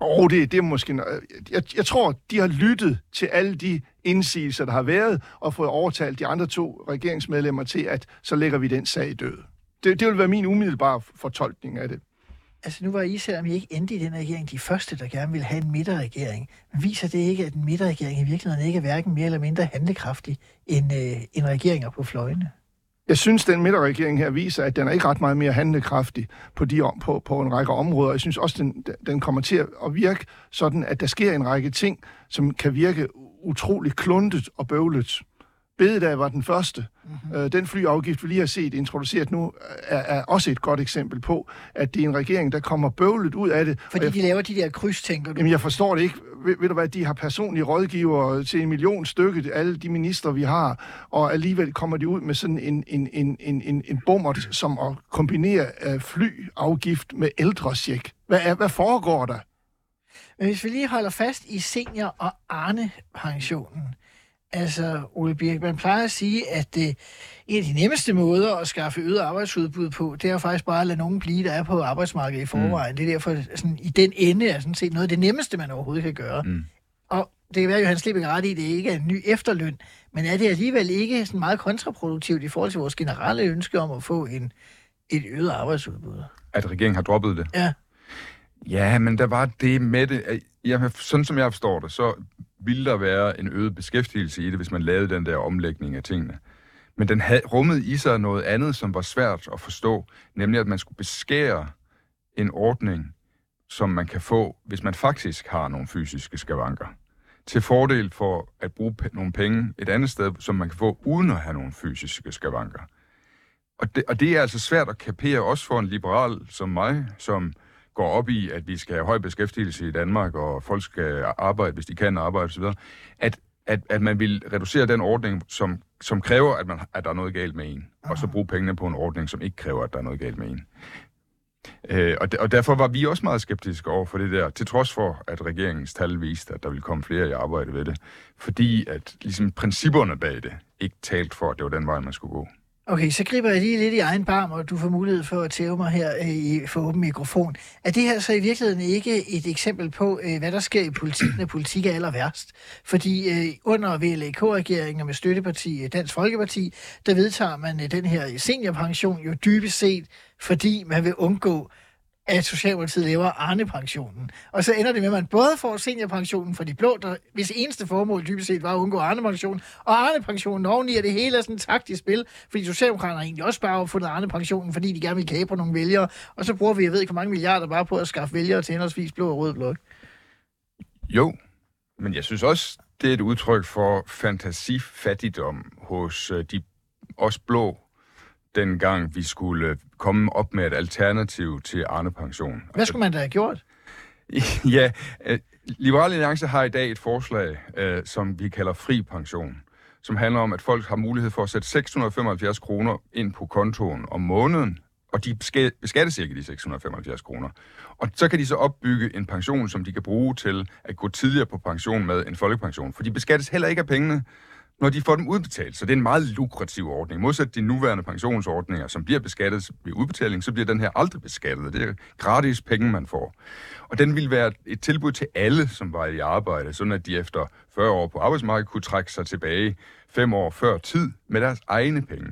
[SPEAKER 3] Og det, det er måske... Jeg, jeg tror, de har lyttet til alle de indsigelser, der har været, og fået overtalt de andre to regeringsmedlemmer til, at så lægger vi den sag død. Det, det vil være min umiddelbare fortolkning af det.
[SPEAKER 1] Altså nu var I, selvom I ikke endte i den regering, de første, der gerne ville have en midterregering. Viser det ikke, at en midterregering i virkeligheden ikke er hverken mere eller mindre handlekraftig end, øh, end regeringer på fløjene?
[SPEAKER 3] Jeg synes, den midterregering her viser, at den er ikke ret meget mere handlekraftig på, de, på, på en række områder. Jeg synes også, den, den kommer til at virke sådan, at der sker en række ting, som kan virke utrolig kluntet og bøvlet. Bededag var den første. Mm-hmm. Øh, den flyafgift, vi lige har set introduceret nu, er, er også et godt eksempel på, at det er en regering, der kommer bøvlet ud af det.
[SPEAKER 1] Fordi
[SPEAKER 3] jeg,
[SPEAKER 1] de laver de der kryds, tænker du?
[SPEAKER 3] Jamen, jeg forstår det ikke. Ved, ved du hvad, de har personlige rådgivere til en million stykke, alle de minister, vi har, og alligevel kommer de ud med sådan en, en, en, en, en, en bummer, som at kombinere uh, flyafgift med ældresjek. Hvad, er, hvad foregår der?
[SPEAKER 1] Men hvis vi lige holder fast i senior- og Arne-pensionen, Altså, Ole Birk, man plejer at sige, at det, en af de nemmeste måder at skaffe øget arbejdsudbud på, det er faktisk bare at lade nogen blive, der er på arbejdsmarkedet i forvejen. Mm. Det er derfor, sådan, i den ende er sådan set noget af det nemmeste, man overhovedet kan gøre. Mm. Og det kan være, at Johan Slipik ret i, at det ikke er en ny efterløn, men er det alligevel ikke sådan meget kontraproduktivt i forhold til vores generelle ønske om at få en, et øget arbejdsudbud?
[SPEAKER 2] At regeringen har droppet det?
[SPEAKER 1] Ja.
[SPEAKER 2] Ja, men der var det med det. Jamen, sådan som jeg forstår det, så ville der være en øget beskæftigelse i det, hvis man lavede den der omlægning af tingene. Men den havde rummet i sig noget andet, som var svært at forstå, nemlig at man skulle beskære en ordning, som man kan få, hvis man faktisk har nogle fysiske skavanker. Til fordel for at bruge nogle penge et andet sted, som man kan få uden at have nogle fysiske skavanker. Og det, og det er altså svært at kapere, også for en liberal som mig, som går op i, at vi skal have høj beskæftigelse i Danmark, og folk skal arbejde, hvis de kan arbejde osv., at, at, at man vil reducere den ordning, som, som kræver, at, man, at der er noget galt med en, og så bruge pengene på en ordning, som ikke kræver, at der er noget galt med en. Øh, og, de, og derfor var vi også meget skeptiske over for det der, til trods for, at regeringens tal viste, at der ville komme flere i arbejde ved det. Fordi at ligesom principperne bag det ikke talt for, at det var den vej, man skulle gå.
[SPEAKER 1] Okay, så griber jeg lige lidt i egen barm, og du får mulighed for at tæve mig her øh, i, for åben mikrofon. Er det her så i virkeligheden ikke et eksempel på, øh, hvad der sker i politik, når politik er aller værst? Fordi øh, under VLAK-regeringen med støtteparti Dansk Folkeparti, der vedtager man den her seniorpension jo dybest set, fordi man vil undgå at Socialdemokratiet laver Arne-pensionen. Og så ender det med, at man både får seniorpensionen for de blå, der, hvis eneste formål dybest set var at undgå Arne-pensionen, og Arne-pensionen oveni, at det hele er sådan et taktisk spil, fordi Socialdemokraterne har egentlig også bare fundet Arne-pensionen, fordi de gerne vil kapre nogle vælgere, og så bruger vi, jeg ved ikke hvor mange milliarder, bare på at skaffe vælgere til henholdsvis blå og rød blok.
[SPEAKER 2] Jo, men jeg synes også, det er et udtryk for fantasifattigdom hos øh, de os blå dengang vi skulle komme op med et alternativ til Arne Pension.
[SPEAKER 1] Hvad skulle man da have gjort?
[SPEAKER 2] ja, øh, Liberale Alliance har i dag et forslag, øh, som vi kalder fri pension, som handler om, at folk har mulighed for at sætte 675 kroner ind på kontoen om måneden, og de beskattes ikke de 675 kroner. Og så kan de så opbygge en pension, som de kan bruge til at gå tidligere på pension med en folkepension, for de beskattes heller ikke af pengene når de får dem udbetalt. Så det er en meget lukrativ ordning. Modsat de nuværende pensionsordninger, som bliver beskattet ved udbetaling, så bliver den her aldrig beskattet. Det er gratis penge, man får. Og den vil være et tilbud til alle, som var i arbejde, sådan at de efter 40 år på arbejdsmarkedet kunne trække sig tilbage fem år før tid med deres egne penge.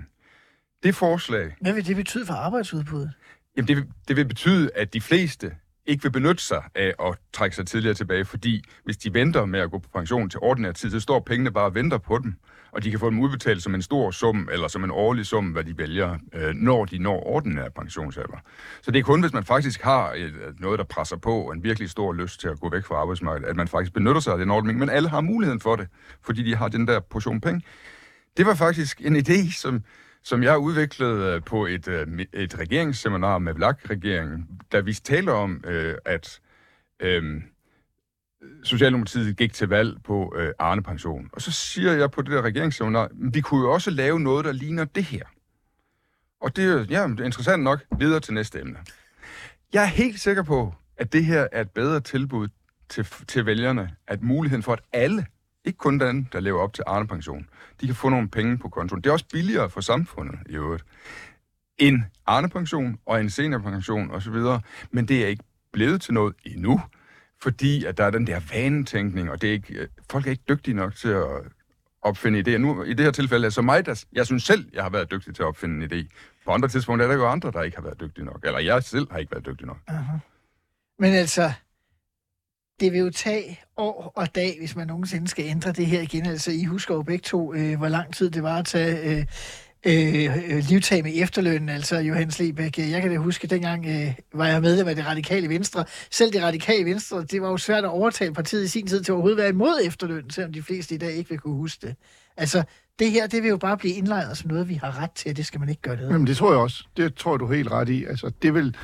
[SPEAKER 2] Det forslag...
[SPEAKER 1] Hvad vil det betyde for arbejdsudbuddet?
[SPEAKER 2] Jamen, det vil, det vil betyde, at de fleste ikke vil benytte sig af at trække sig tidligere tilbage, fordi hvis de venter med at gå på pension til ordinær tid, så står pengene bare og venter på dem, og de kan få dem udbetalt som en stor sum, eller som en årlig sum, hvad de vælger, øh, når de når ordinær pensionsalder. Så det er kun, hvis man faktisk har øh, noget, der presser på, og en virkelig stor lyst til at gå væk fra arbejdsmarkedet, at man faktisk benytter sig af den ordning, men alle har muligheden for det, fordi de har den der portion penge. Det var faktisk en idé, som, som jeg udviklede øh, på et, øh, et regeringsseminar med VLAK-regeringen, da vi taler om, øh, at øh, Socialdemokratiet gik til valg på øh, Arne-pension. Og så siger jeg på det der regeringsseminar, vi kunne jo også lave noget, der ligner det her. Og det er, ja, det er interessant nok videre til næste emne. Jeg er helt sikker på, at det her er et bedre tilbud til, til vælgerne, at muligheden for, at alle, ikke kun den, der lever op til Arne-pension, de kan få nogle penge på kontoen. Det er også billigere for samfundet i øvrigt. En Arne-pension og en seniorpension osv., men det er ikke blevet til noget endnu fordi at der er den der vanetænkning, og det er ikke, øh, folk er ikke dygtige nok til at opfinde idéer. Nu, i det her tilfælde er så mig, der, jeg synes selv, jeg har været dygtig til at opfinde en idé. På andre tidspunkter er der jo andre, der ikke har været dygtige nok. Eller jeg selv har ikke været dygtig nok.
[SPEAKER 1] Uh-huh. Men altså, det vil jo tage år og dag, hvis man nogensinde skal ændre det her igen. Altså, I husker jo begge to, øh, hvor lang tid det var at tage øh, øh, øh livtag med efterlønnen, altså Johannes Lebæk. Jeg kan da huske, dengang øh, var jeg medlem af det radikale venstre. Selv det radikale venstre, det var jo svært at overtale partiet i sin tid til at overhovedet være imod efterlønnen, selvom de fleste i dag ikke vil kunne huske det. Altså, det her, det vil jo bare blive indlejret som noget, vi har ret til, det skal man ikke gøre det.
[SPEAKER 3] Jamen, det tror jeg også. Det tror du helt ret i. Altså, det vil...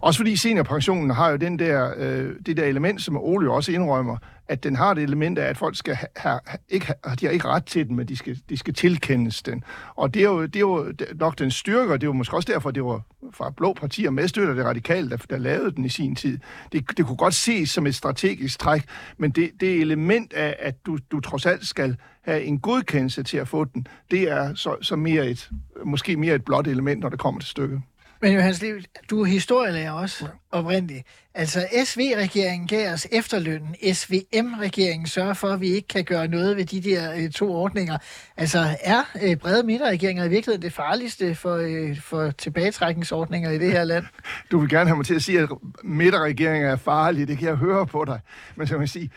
[SPEAKER 3] Også fordi seniorpensionen har jo den der, øh, det der element, som Ole også indrømmer, at den har et element af, at folk skal have, ikke, de har ikke ret til den, men de skal, de skal tilkendes den. Og det er, jo, det er jo nok den styrke, og det er jo måske også derfor, det var fra blå partier medstøtter det radikale, der, der lavede den i sin tid. Det, det kunne godt ses som et strategisk træk, men det, det element af, at du, du trods alt skal have en godkendelse til at få den, det er så, så mere et, måske mere et blåt element, når det kommer til stykket.
[SPEAKER 1] Men Johannes Liv, du er historielærer også ja. oprindeligt. Altså SV-regeringen gav os efterlønnen. SVM-regeringen sørger for, at vi ikke kan gøre noget ved de der øh, to ordninger. Altså er øh, brede midterregeringer i virkeligheden det farligste for, øh, for tilbagetrækningsordninger i det her land?
[SPEAKER 3] Du vil gerne have mig til at sige, at midterregeringer er farlige. Det kan jeg høre på dig. Men så vil jeg sige,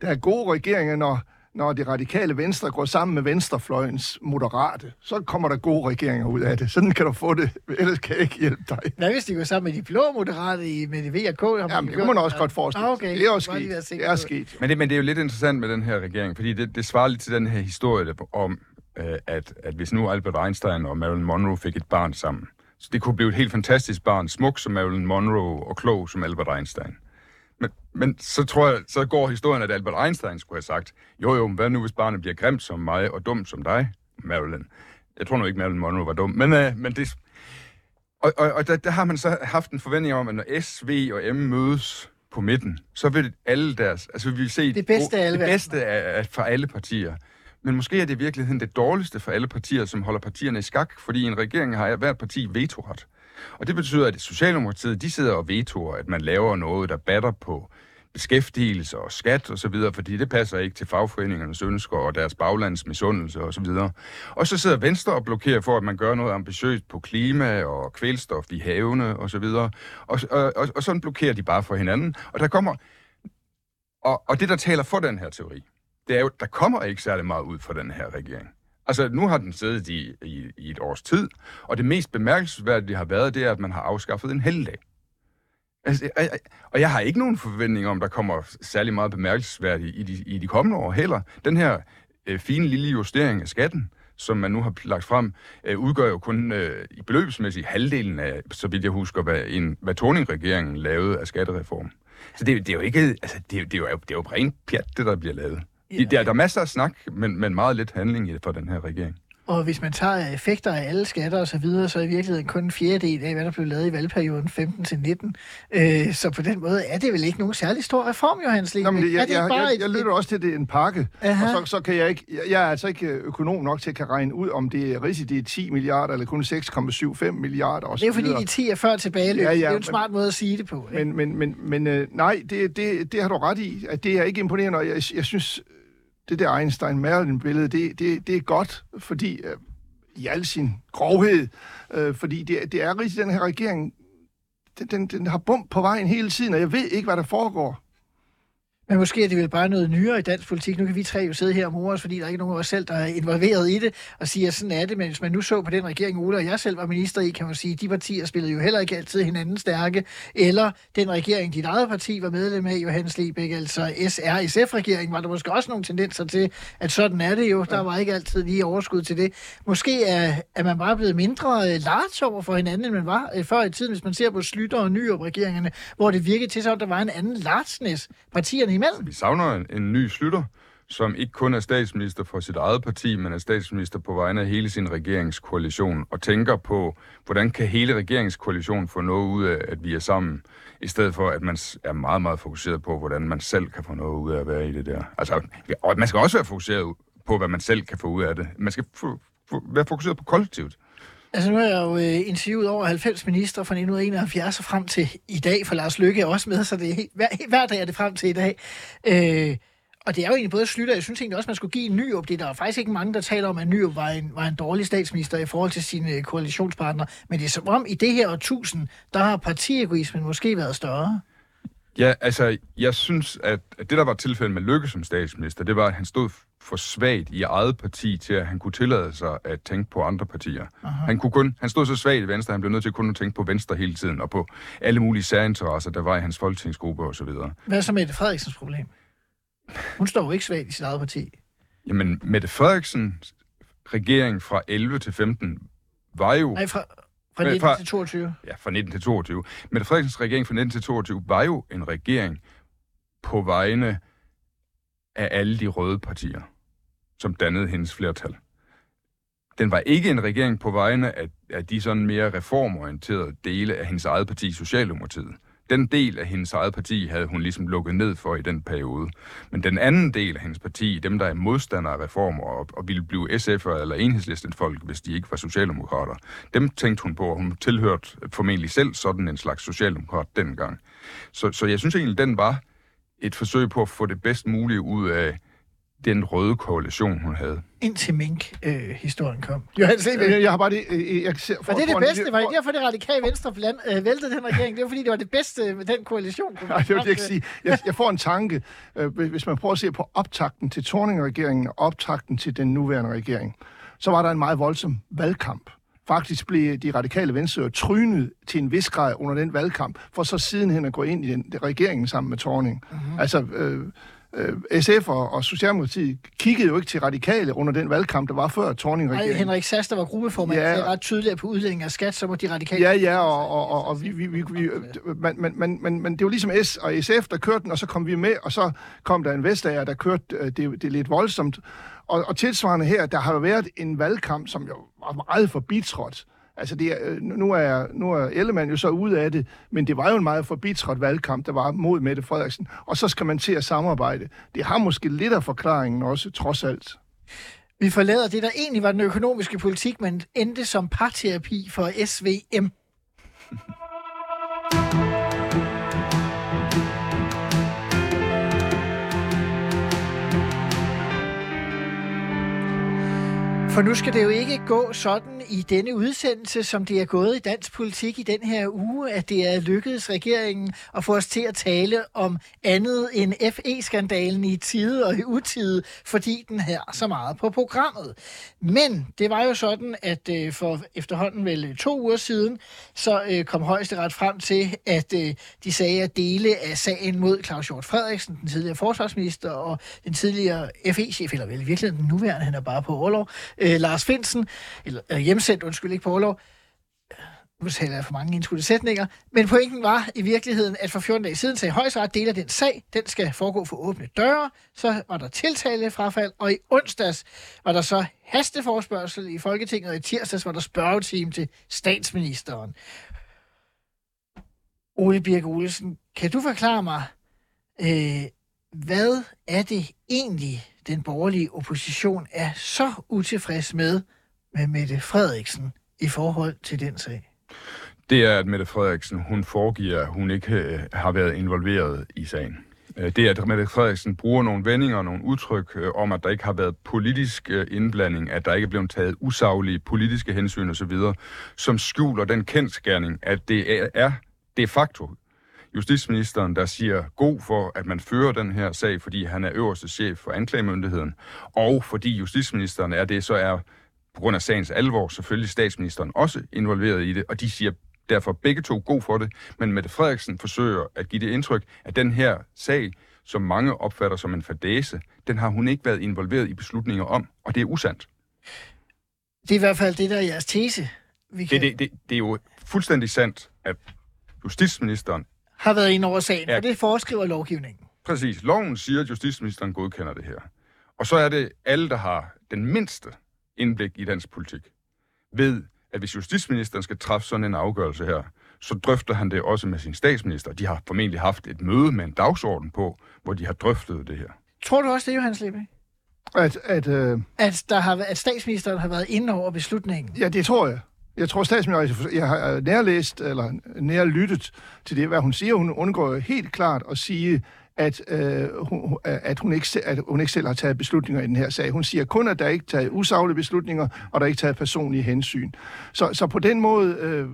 [SPEAKER 3] der er gode regeringer, når når det radikale venstre går sammen med venstrefløjens moderate, så kommer der gode regeringer ud af det. Sådan kan du få det, ellers kan jeg ikke hjælpe dig.
[SPEAKER 1] Hvad hvis de går sammen med de blå moderate i, med det VK?
[SPEAKER 3] Jamen, det kunne man også godt forestille
[SPEAKER 1] ah, okay.
[SPEAKER 3] Det er også sket. Det er sket.
[SPEAKER 2] Men det, men det er jo lidt interessant med den her regering, fordi det, det svarer lidt til den her historie om, øh, at, at hvis nu Albert Einstein og Marilyn Monroe fik et barn sammen, så det kunne blive et helt fantastisk barn, smuk som Marilyn Monroe og klog som Albert Einstein. Men, så tror jeg, så går historien, at Albert Einstein skulle have sagt, jo jo, hvad nu hvis barnet bliver grimt som mig og dumt som dig, Marilyn? Jeg tror nu ikke, Marilyn Monroe var dum, men, uh, men det... Og, og, og der, der har man så haft en forventning om, at når S, V og M mødes på midten, så vil alle deres... Altså, vi vil se
[SPEAKER 1] det bedste, af alle
[SPEAKER 2] det bedste af, af, for alle partier. Men måske er det i virkeligheden det dårligste for alle partier, som holder partierne i skak, fordi en regering har hvert parti vetoret. Og det betyder, at Socialdemokratiet, de sidder og vetoer, at man laver noget, der batter på beskæftigelse og skat og så videre, fordi det passer ikke til fagforeningernes ønsker og deres baglands misundelse og så videre. Og så sidder Venstre og blokerer for, at man gør noget ambitiøst på klima og kvælstof i havene og så videre. Og, og, og, og sådan blokerer de bare for hinanden. Og der kommer... Og, og det, der taler for den her teori, det er jo, der kommer ikke særlig meget ud fra den her regering. Altså, nu har den siddet i, i, i et års tid, og det mest bemærkelsesværdige har været, det er, at man har afskaffet en helligdag. Altså, og jeg har ikke nogen forventning om, der kommer særlig meget bemærkelsesværdigt i de, i de kommende år heller. Den her øh, fine lille justering af skatten, som man nu har lagt frem, øh, udgør jo kun øh, i beløbsmæssigt halvdelen af, så vidt jeg husker, hvad, en, hvad Torning-regeringen lavede af skattereform. Så det, det er jo ikke, altså, det, det, er jo, det er jo rent pjat, det der bliver lavet. Ja. Der, der er masser af snak, men, men meget lidt handling for den her regering.
[SPEAKER 1] Og hvis man tager effekter af alle skatter og så videre, så er i virkeligheden kun en fjerdedel af, hvad der blev lavet i valgperioden 15 til 19. Øh, så på den måde er det vel ikke nogen særlig stor reform, Johannes Lige.
[SPEAKER 3] Jamen, jeg, jeg, jeg, jeg, jeg lytter også til, at det er en pakke, Aha. og så, så kan jeg ikke, jeg, jeg er altså ikke økonom nok til at kan regne ud, om det er rigt, det er 10 milliarder, eller kun 6,75 milliarder. Og
[SPEAKER 1] det er fordi, de 10 er før tilbage. Ja, ja, det er jo en men, smart måde at sige det på.
[SPEAKER 3] Ikke? Men, men, men, men øh, nej, det, det, det har du ret i, at det er ikke imponerende, og jeg, jeg synes, det der Einstein-Merlin-billede, det, det, det er godt, fordi øh, i al sin grovhed, øh, fordi det, det er rigtigt, den her regering, den, den, den har bump på vejen hele tiden, og jeg ved ikke, hvad der foregår.
[SPEAKER 1] Men måske er det vel bare noget nyere i dansk politik. Nu kan vi tre jo sidde her og more os, fordi der er ikke nogen af os selv, der er involveret i det, og sige, at sådan er det. Men hvis man nu så på den regering, Ole og jeg selv var minister i, kan man sige, de partier spillede jo heller ikke altid hinanden stærke. Eller den regering, dit eget parti var medlem af, Johannes Lebæk, altså SR-SF-regeringen, var der måske også nogle tendenser til, at sådan er det jo. Der var ikke altid lige overskud til det. Måske er, er man bare blevet mindre uh, large over for hinanden, end man var uh, før i tiden, hvis man ser på Slytter og Nyrup-regeringerne, hvor det virkede til, at der var en anden largeness partierne imellem.
[SPEAKER 2] Vi savner en, en ny slutter, som ikke kun er statsminister for sit eget parti, men er statsminister på vegne af hele sin regeringskoalition, og tænker på, hvordan kan hele regeringskoalitionen få noget ud af, at vi er sammen, i stedet for, at man er meget, meget fokuseret på, hvordan man selv kan få noget ud af at være i det der. Altså, og man skal også være fokuseret på, hvad man selv kan få ud af det. Man skal f- f- være fokuseret på kollektivet.
[SPEAKER 1] Altså nu har jeg jo øh, interviewet over 90 minister fra 1971 og frem til i dag, for Lars Lykke er også med, så det er helt, hver, hver dag er det frem til i dag. Øh, og det er jo egentlig både Slytter, jeg synes egentlig også, man skulle give en Nyrup det. Der er faktisk ikke mange, der taler om, at Nyrup var en, var en dårlig statsminister i forhold til sine øh, koalitionspartnere. Men det er som om, i det her årtusind, der har partiegoismen måske været større.
[SPEAKER 2] Ja, altså, jeg synes, at, at det, der var tilfældet med Lykke som statsminister, det var, at han stod for svagt i eget parti til, at han kunne tillade sig at tænke på andre partier. Han, kunne kun, han stod så svagt i Venstre, han blev nødt til kun at tænke på Venstre hele tiden, og på alle mulige særinteresser, der var i hans folketingsgruppe og så videre.
[SPEAKER 1] Hvad er så Mette Frederiksens problem? Hun står jo ikke svagt i sit eget parti.
[SPEAKER 2] Jamen, Mette Frederiksens regering fra 11 til 15 var jo...
[SPEAKER 1] Nej, fra, fra
[SPEAKER 2] Men
[SPEAKER 1] 19
[SPEAKER 2] fra-
[SPEAKER 1] til 22.
[SPEAKER 2] Ja, fra 19 til 22. Mette Frederiksens regering fra 19 til 22 var jo en regering på vegne af alle de røde partier, som dannede hendes flertal. Den var ikke en regering på vegne af, af de sådan mere reformorienterede dele af hendes eget parti, Socialdemokratiet. Den del af hendes eget parti havde hun ligesom lukket ned for i den periode. Men den anden del af hendes parti, dem der er modstandere af reformer og, og ville blive SF'er eller enhedslisten folk, hvis de ikke var socialdemokrater, dem tænkte hun på, og hun tilhørte formentlig selv sådan en slags socialdemokrat dengang. Så, så jeg synes egentlig, den var et forsøg på at få det bedst mulige ud af den røde koalition, hun havde.
[SPEAKER 1] Indtil Mink-historien kom. Johannes Lebæk.
[SPEAKER 3] Jeg, jeg har bare det... øh, Jeg ser,
[SPEAKER 1] Var det det bedste? Var det derfor, det radikale venstre bland, øh, væltede den regering? Det var fordi, det var det bedste med den koalition.
[SPEAKER 3] Nej, det vil jeg ikke sige. Jeg, jeg får en tanke, øh, hvis hvis man prøver at se på optakten til Torning-regeringen og optakten til den nuværende regering, så var der en meget voldsom valgkamp. Faktisk blev de radikale venstre trynet til en vis grad under den valgkamp, for så sidenhen at gå ind i den, den regeringen sammen med Torning. Mm-hmm. Altså, øh, øh, SF og, og Socialdemokratiet kiggede jo ikke til radikale under den valgkamp, der var før
[SPEAKER 1] Nej,
[SPEAKER 3] Torning-regeringen.
[SPEAKER 1] Henrik Sass, der var gruppeformand,
[SPEAKER 3] Ja.
[SPEAKER 1] ja. ret tydeligt, at på udlænding af skat, så må de radikale...
[SPEAKER 3] Ja, ja, og, og, og, og vi, vi, vi, vi, men, men, men, men, men det var ligesom S og SF, der kørte den, og så kom vi med, og så kom der en Vestager, der kørte øh, det, det er lidt voldsomt. Og, og tilsvarende her, der har jo været en valgkamp, som jo var meget forbitrådt. Altså, det er, øh, nu er, nu er Ellemann jo så ude af det, men det var jo en meget forbitrådt valgkamp, der var mod Mette Frederiksen. Og så skal man til at samarbejde. Det har måske lidt af forklaringen også, trods alt.
[SPEAKER 1] Vi forlader det, der egentlig var den økonomiske politik, men endte som parterapi for SVM. For nu skal det jo ikke gå sådan i denne udsendelse, som det er gået i dansk politik i den her uge, at det er lykkedes regeringen at få os til at tale om andet end FE-skandalen i tide og i utide, fordi den her så meget på programmet. Men det var jo sådan, at øh, for efterhånden vel øh, to uger siden, så øh, kom højesteret frem til, at de sagde, at dele af sagen mod Claus Hjort Frederiksen, den tidligere forsvarsminister, og den tidligere FE-chef, eller vel i virkeligheden den nuværende, han er bare på overlov, øh, Lars Finsen, eller øh, hjemsendt, undskyld ikke på overlov, øh, nu taler jeg for mange indskudte sætninger, men pointen var i virkeligheden, at for 14 dage siden sagde højesteret del af den sag, den skal foregå for åbne døre, så var der tiltale frafald, og i onsdags var der så hasteforspørgsel i Folketinget, og i tirsdags var der spørgetime til statsministeren. Ole Birk Olesen, kan du forklare mig, øh, hvad er det egentlig, den borgerlige opposition er så utilfreds med med Mette Frederiksen i forhold til den sag?
[SPEAKER 2] Det er, at Mette Frederiksen, hun foregiver, at hun ikke øh, har været involveret i sagen. Øh, det er, at Mette Frederiksen bruger nogle vendinger og nogle udtryk øh, om, at der ikke har været politisk øh, indblanding, at der ikke er blevet taget usaglige politiske hensyn osv., som skjuler den kendskærning, at det er de facto justitsministeren, der siger god for, at man fører den her sag, fordi han er øverste chef for anklagemyndigheden, og fordi justitsministeren er det, så er på grund af sagens alvor selvfølgelig statsministeren også involveret i det, og de siger derfor begge to god for det, men Mette Frederiksen forsøger at give det indtryk, at den her sag, som mange opfatter som en fadese, den har hun ikke været involveret i beslutninger om, og det er usandt.
[SPEAKER 1] Det er i hvert fald det, der er jeres tese. Vi kan...
[SPEAKER 2] Det, det, det, det er jo fuldstændig sandt, at justitsministeren
[SPEAKER 1] har været ind over sagen,
[SPEAKER 2] Ja.
[SPEAKER 1] og det foreskriver lovgivningen.
[SPEAKER 2] Præcis. Loven siger, at justitsministeren godkender det her. Og så er det alle, der har den mindste indblik i dansk politik, ved, at hvis justitsministeren skal træffe sådan en afgørelse her, så drøfter han det også med sin statsminister. De har formentlig haft et møde med en dagsorden på, hvor de har drøftet det her.
[SPEAKER 1] Tror du også det, Johannes Lippe?
[SPEAKER 3] At, at, øh,
[SPEAKER 1] At, der har, at statsministeren har været inde over beslutningen?
[SPEAKER 3] ja, det tror jeg. Jeg tror, statsministeren, jeg har nærlæst, eller nærlyttet til det, hvad hun siger. Hun undgår helt klart at sige, at, øh, hun, at, hun ikke, at hun ikke selv har taget beslutninger i den her sag. Hun siger kun, at der ikke er taget usaglige beslutninger, og der er ikke taget personlige hensyn. Så, så på den måde øh,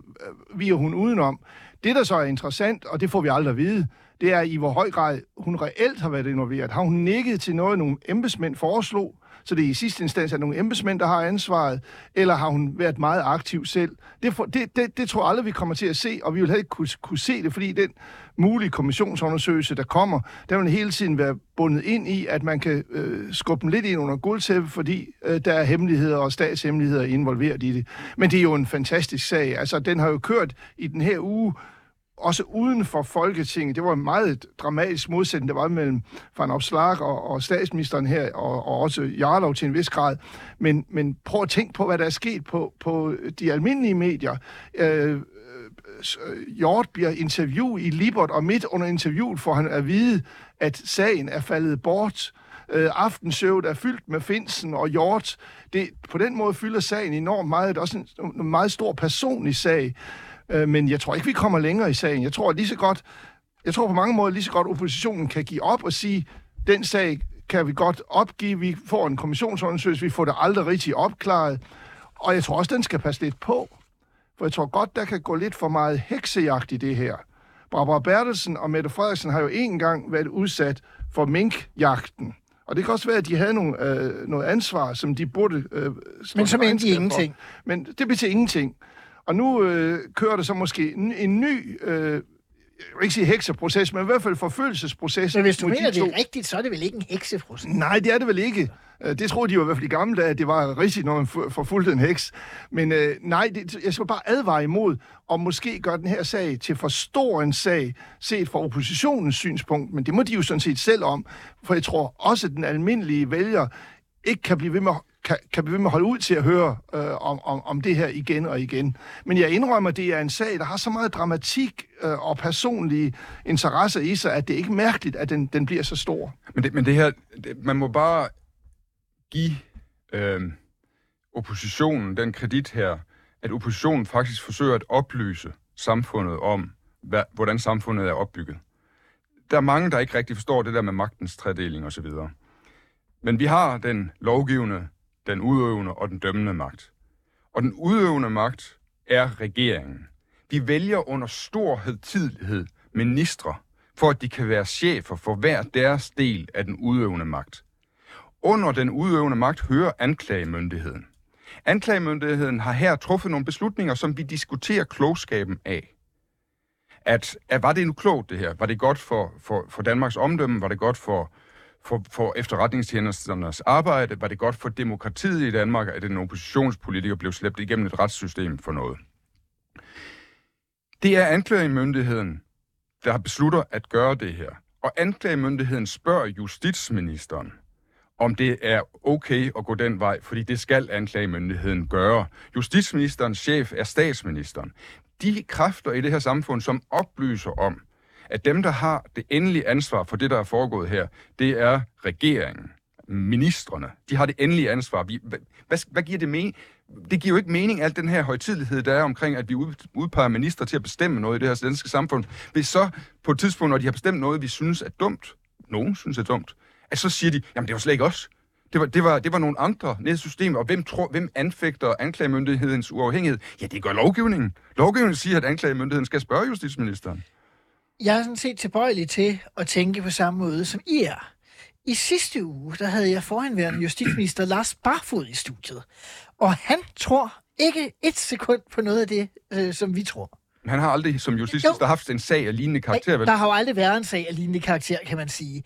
[SPEAKER 3] viger hun udenom. Det, der så er interessant, og det får vi aldrig at vide, det er i hvor høj grad hun reelt har været involveret. Har hun nikket til noget, nogle embedsmænd foreslog, så det er i sidste instans er nogle embedsmænd, der har ansvaret, eller har hun været meget aktiv selv? Det, for, det, det, det tror jeg aldrig, vi kommer til at se, og vi vil heller ikke kunne, kunne se det, fordi den mulige kommissionsundersøgelse, der kommer, der vil hele tiden være bundet ind i, at man kan øh, skubbe dem lidt ind under guldtæppe, fordi øh, der er hemmeligheder og statshemmeligheder involveret i det. Men det er jo en fantastisk sag. Altså, den har jo kørt i den her uge, også uden for Folketinget. Det var en meget dramatisk modsætning, der var mellem Van Opslag og, og statsministeren her, og, og også Jarlov til en vis grad. Men, men prøv at tænke på, hvad der er sket på, på de almindelige medier. Øh, øh Hjort bliver interview i Libert, og midt under interviewet får han at vide, at sagen er faldet bort. Øh, aftensøvet er fyldt med Finsen og Hjort. Det, på den måde fylder sagen enormt meget. Det er også en, en meget stor personlig sag. Øh, men jeg tror ikke, vi kommer længere i sagen. Jeg tror lige så godt, jeg tror på mange måder lige så godt, oppositionen kan give op og sige, den sag kan vi godt opgive. Vi får en kommissionsundersøgelse, vi får det aldrig rigtig opklaret. Og jeg tror også, den skal passe lidt på. For jeg tror godt, der kan gå lidt for meget heksejagt i det her. Barbara Bertelsen og Mette Frederiksen har jo en gang været udsat for minkjagten. Og det kan også være, at de havde nogle, øh, noget ansvar, som de burde... Øh,
[SPEAKER 1] Men som endte i
[SPEAKER 3] regnskab for.
[SPEAKER 1] ingenting.
[SPEAKER 3] Men det blev til ingenting. Og nu øh, kører der så måske en, en ny, øh, jeg vil ikke sige hekseproces, men i hvert fald forfølgelsesproces.
[SPEAKER 1] Men hvis du mener,
[SPEAKER 3] de
[SPEAKER 1] det er rigtigt, så er det vel ikke en hekseproces?
[SPEAKER 3] Nej, det er det vel ikke. Øh, Det troede de jo i hvert fald i gamle dage, at det var rigtigt, når man fu- forfulgte en heks. Men øh, nej, det, jeg skal bare advare imod, og måske gøre den her sag til for stor en sag, set fra oppositionens synspunkt. Men det må de jo sådan set selv om. For jeg tror også, at den almindelige vælger ikke kan blive ved med, kan, kan blive ved med at holde ud til at høre øh, om, om, om det her igen og igen. Men jeg indrømmer, at det er en sag, der har så meget dramatik øh, og personlige interesser i sig, at det er ikke mærkeligt, at den, den bliver så stor.
[SPEAKER 2] Men det, men det her, det, man må bare give øh, oppositionen den kredit her, at oppositionen faktisk forsøger at oplyse samfundet om, hvad, hvordan samfundet er opbygget. Der er mange, der ikke rigtig forstår det der med magtens tredeling osv. Men vi har den lovgivende, den udøvende og den dømmende magt. Og den udøvende magt er regeringen. Vi vælger under stor hedtidighed ministre, for at de kan være chefer for hver deres del af den udøvende magt. Under den udøvende magt hører anklagemyndigheden. Anklagemyndigheden har her truffet nogle beslutninger, som vi diskuterer klogskaben af. At, at var det nu klogt det her? Var det godt for, for, for Danmarks omdømme? Var det godt for, for, for efterretningstjenesternes arbejde? Var det godt for demokratiet i Danmark, at en oppositionspolitiker blev slæbt igennem et retssystem for noget? Det er anklagemyndigheden, der beslutter at gøre det her. Og anklagemyndigheden spørger justitsministeren, om det er okay at gå den vej, fordi det skal anklagemyndigheden gøre. Justitsministerens chef er statsministeren. De kræfter i det her samfund, som oplyser om, at dem, der har det endelige ansvar for det, der er foregået her, det er regeringen, ministerne. De har det endelige ansvar. Vi, hvad, hvad, hvad giver det mening? Det giver jo ikke mening, alt den her højtidlighed, der er omkring, at vi udpeger minister til at bestemme noget i det her danske samfund. Hvis så på et tidspunkt, når de har bestemt noget, vi synes er dumt, nogen synes er dumt, at så siger de, jamen det var slet ikke os. Det var, det var, det var nogle andre nede i systemet, og hvem, tror, hvem anfægter anklagemyndighedens uafhængighed? Ja, det gør lovgivningen. Lovgivningen siger, at anklagemyndigheden skal spørge justitsministeren.
[SPEAKER 1] Jeg er sådan set tilbøjelig til at tænke på samme måde, som I er. I sidste uge, der havde jeg forhenværende justitsminister Lars Barfod i studiet. Og han tror ikke et sekund på noget af det, øh, som vi tror.
[SPEAKER 2] Han har aldrig som justitsminister haft en sag af lignende karakter, vel?
[SPEAKER 1] Der har jo aldrig været en sag af lignende karakter, kan man sige.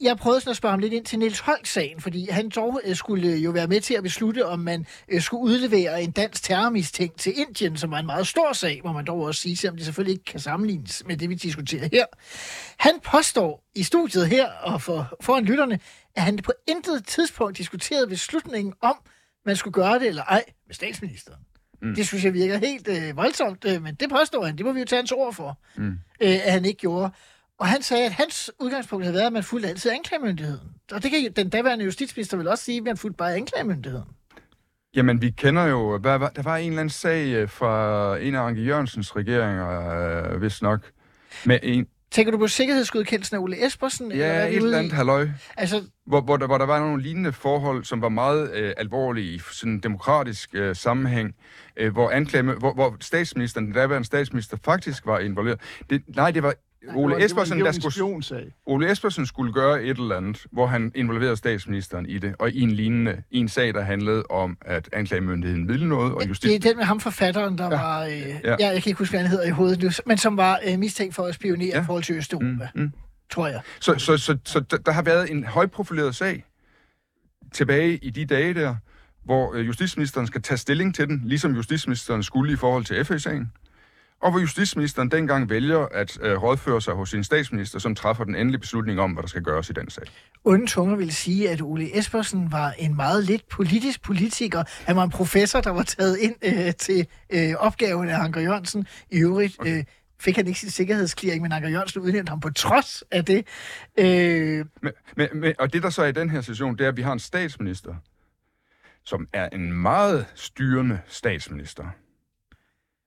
[SPEAKER 1] Jeg prøvede sådan at spørge ham lidt ind til Niels Holk-sagen, fordi han dog øh, skulle jo være med til at beslutte, om man øh, skulle udlevere en dansk terrormistænkt til Indien, som var en meget stor sag, må man dog også sige, selvom det selvfølgelig ikke kan sammenlignes med det, vi diskuterer her. Han påstår i studiet her og for, foran lytterne, at han på intet tidspunkt diskuterede beslutningen om, man skulle gøre det eller ej med statsministeren. Mm. Det synes jeg virker helt øh, voldsomt, øh, men det påstår han. Det må vi jo tage hans ord for, mm. øh, at han ikke gjorde. Og han sagde, at hans udgangspunkt havde været, at man fulgte altid anklagemyndigheden. Og det kan den daværende justitsminister vel også sige, at man fulgte bare anklagemyndigheden.
[SPEAKER 2] Jamen, vi kender jo... Hvad, var- der var en eller anden sag øh, fra en af Anke Jørgensens regeringer, øh, hvis nok, med en...
[SPEAKER 1] Tænker du på sikkerhedsgodkendelsen af Ole Espersen? eller hvad er
[SPEAKER 2] Ja,
[SPEAKER 1] vi
[SPEAKER 2] et eller
[SPEAKER 1] i?
[SPEAKER 2] andet halløj.
[SPEAKER 1] Altså,
[SPEAKER 2] Hvor, hvor, der, hvor der var nogle lignende forhold, som var meget øh, alvorlige i sådan en demokratisk øh, sammenhæng, øh, hvor, anklage, hvor, hvor statsministeren, den daværende statsminister, faktisk var involveret. Det, nej, det var Ole Espersen, der skulle. Ole Espersen skulle gøre et eller andet, hvor han involverede statsministeren i det, og i en lignende, i en sag, der handlede om, at anklagemyndigheden ville noget, og
[SPEAKER 1] det er
[SPEAKER 2] justits...
[SPEAKER 1] den med ham forfatteren, der ja. var... Øh, ja. ja, jeg kan ikke huske, hvad han hedder i hovedet nu, men som var øh, mistænkt for at spionere ja.
[SPEAKER 2] Ja.
[SPEAKER 1] i forhold til Østeuropa, mm,
[SPEAKER 2] mm.
[SPEAKER 1] tror jeg.
[SPEAKER 2] Så, så, så, så der, der har været en højprofileret sag tilbage i de dage der, hvor øh, justitsministeren skal tage stilling til den, ligesom justitsministeren skulle i forhold til FA-sagen. Og hvor justitsministeren dengang vælger at øh, rådføre sig hos sin statsminister, som træffer den endelige beslutning om, hvad der skal gøres i den sag.
[SPEAKER 1] Onde tunger vil sige, at Ole Espersen var en meget lidt politisk politiker. Han var en professor, der var taget ind øh, til øh, opgaven af Anker Jørgensen. I øvrigt øh, fik han ikke sin sikkerhedsklæring, men Anker Jørgensen udnævnte ham på trods af det. Øh,
[SPEAKER 2] Men, men, men, og det der så er i den her situation, det er, at vi har en statsminister, som er en meget styrende statsminister.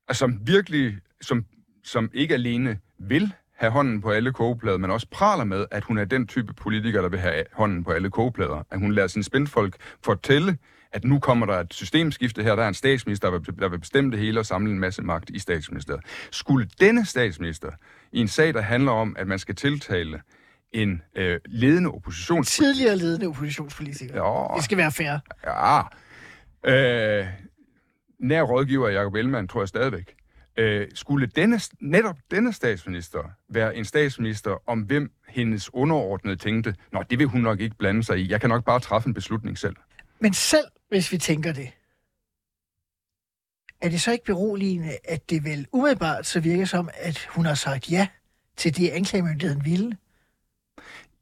[SPEAKER 2] Og som virkelig, som, som ikke alene vil have hånden på alle kogeplader, men også praler med, at hun er den type politiker, der vil have hånden på alle kogeplader. At hun lader sine spændfolk fortælle, at nu kommer der et systemskifte her, der er en statsminister, der vil, der vil bestemme det hele og samle en masse magt i statsministeriet. Skulle denne statsminister i en sag, der handler om, at man skal tiltale en øh, ledende oppositions...
[SPEAKER 1] tidligere ledende oppositionspolitiker.
[SPEAKER 2] Ja.
[SPEAKER 1] Det skal være fair.
[SPEAKER 2] Ja. Øh, nær rådgiver Jacob Ellemann, tror jeg stadigvæk. Øh, skulle denne, netop denne statsminister være en statsminister, om hvem hendes underordnede tænkte, nå, det vil hun nok ikke blande sig i. Jeg kan nok bare træffe en beslutning selv.
[SPEAKER 1] Men selv hvis vi tænker det, er det så ikke beroligende, at det vel umiddelbart så virker som, at hun har sagt ja til det, anklagemyndigheden ville?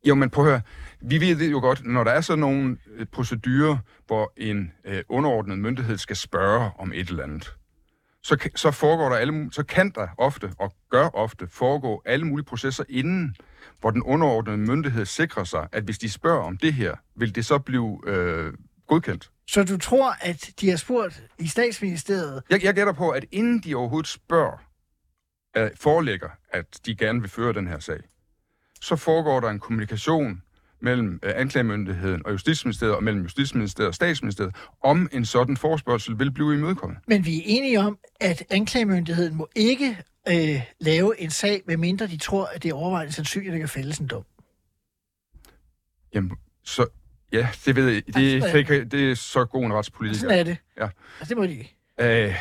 [SPEAKER 2] Jo, men prøv at høre. Vi ved det jo godt, når der er sådan nogle øh, procedurer, hvor en øh, underordnet myndighed skal spørge om et eller andet, så, så foregår der alle, så kan der ofte, og gør ofte, foregå alle mulige processer inden, hvor den underordnede myndighed sikrer sig, at hvis de spørger om det her, vil det så blive øh, godkendt.
[SPEAKER 1] Så du tror, at de har spurgt i statsministeriet,
[SPEAKER 2] Jeg, jeg gætter på, at inden de overhovedet spørger, øh, forelægger, at de gerne vil føre den her sag, så foregår der en kommunikation mellem øh, anklagemyndigheden og Justitsministeriet, og mellem Justitsministeriet og Statsministeriet, om en sådan forspørgsel vil blive imødekommet.
[SPEAKER 1] men vi er enige om, at anklagemyndigheden må ikke øh, lave en sag, medmindre de tror, at det er overvejende sandsynligt, at der kan fældes en dom.
[SPEAKER 2] Jamen, så ja, det ved jeg. Det,
[SPEAKER 1] Altså,
[SPEAKER 2] det, det, det er så god en retspolitiker.
[SPEAKER 1] Sådan er det.
[SPEAKER 2] Ja.
[SPEAKER 1] Altså, det må de ikke.
[SPEAKER 2] Øh,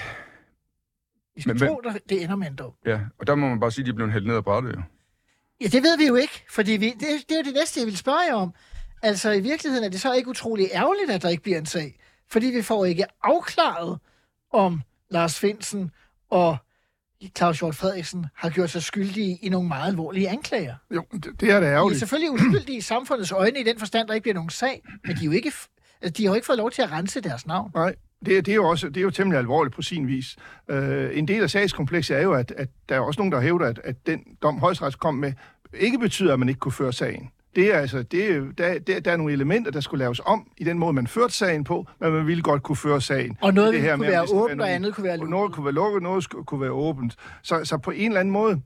[SPEAKER 1] Vi skal
[SPEAKER 2] Men-
[SPEAKER 1] tro, at det ender med en dom.
[SPEAKER 2] ja, og der må man bare sige, at de er blevet hældt ned ad brættet, jo.
[SPEAKER 1] Ja, det ved vi jo ikke, fordi vi, det, det er jo det næste, jeg vil spørge jer om. Altså, i virkeligheden er det så ikke utrolig ærgerligt, at der ikke bliver en sag. Fordi vi får ikke afklaret, om Lars Finsen og Claus Hjort Frederiksen har gjort sig skyldige i nogle meget alvorlige anklager.
[SPEAKER 3] Jo, det, det er da
[SPEAKER 1] De er
[SPEAKER 3] ærgerligt.
[SPEAKER 1] selvfølgelig uskyldige i samfundets øjne i den forstand, der ikke bliver nogen sag, men de, er jo ikke, altså, de har jo ikke fået lov til at rense deres navn.
[SPEAKER 3] Nej, det, er- det er jo også det er jo temmelig alvorligt på sin vis. Uh, en del af sagskomplekset er jo, at, at der er også nogen, der hævder, at, at den dom højesteret kom med, ikke betyder, at man ikke kunne føre sagen. Det er altså, det er, der, der, der er nogle elementer, der skulle laves om i den måde, man førte sagen på, men man ville godt kunne føre sagen.
[SPEAKER 1] Og noget
[SPEAKER 3] Det her
[SPEAKER 1] kunne
[SPEAKER 3] med,
[SPEAKER 1] være åbent, og andet kunne være lukket.
[SPEAKER 3] Noget kunne være lukket, noget skulle, kunne være åbent. Så, så på en eller anden måde,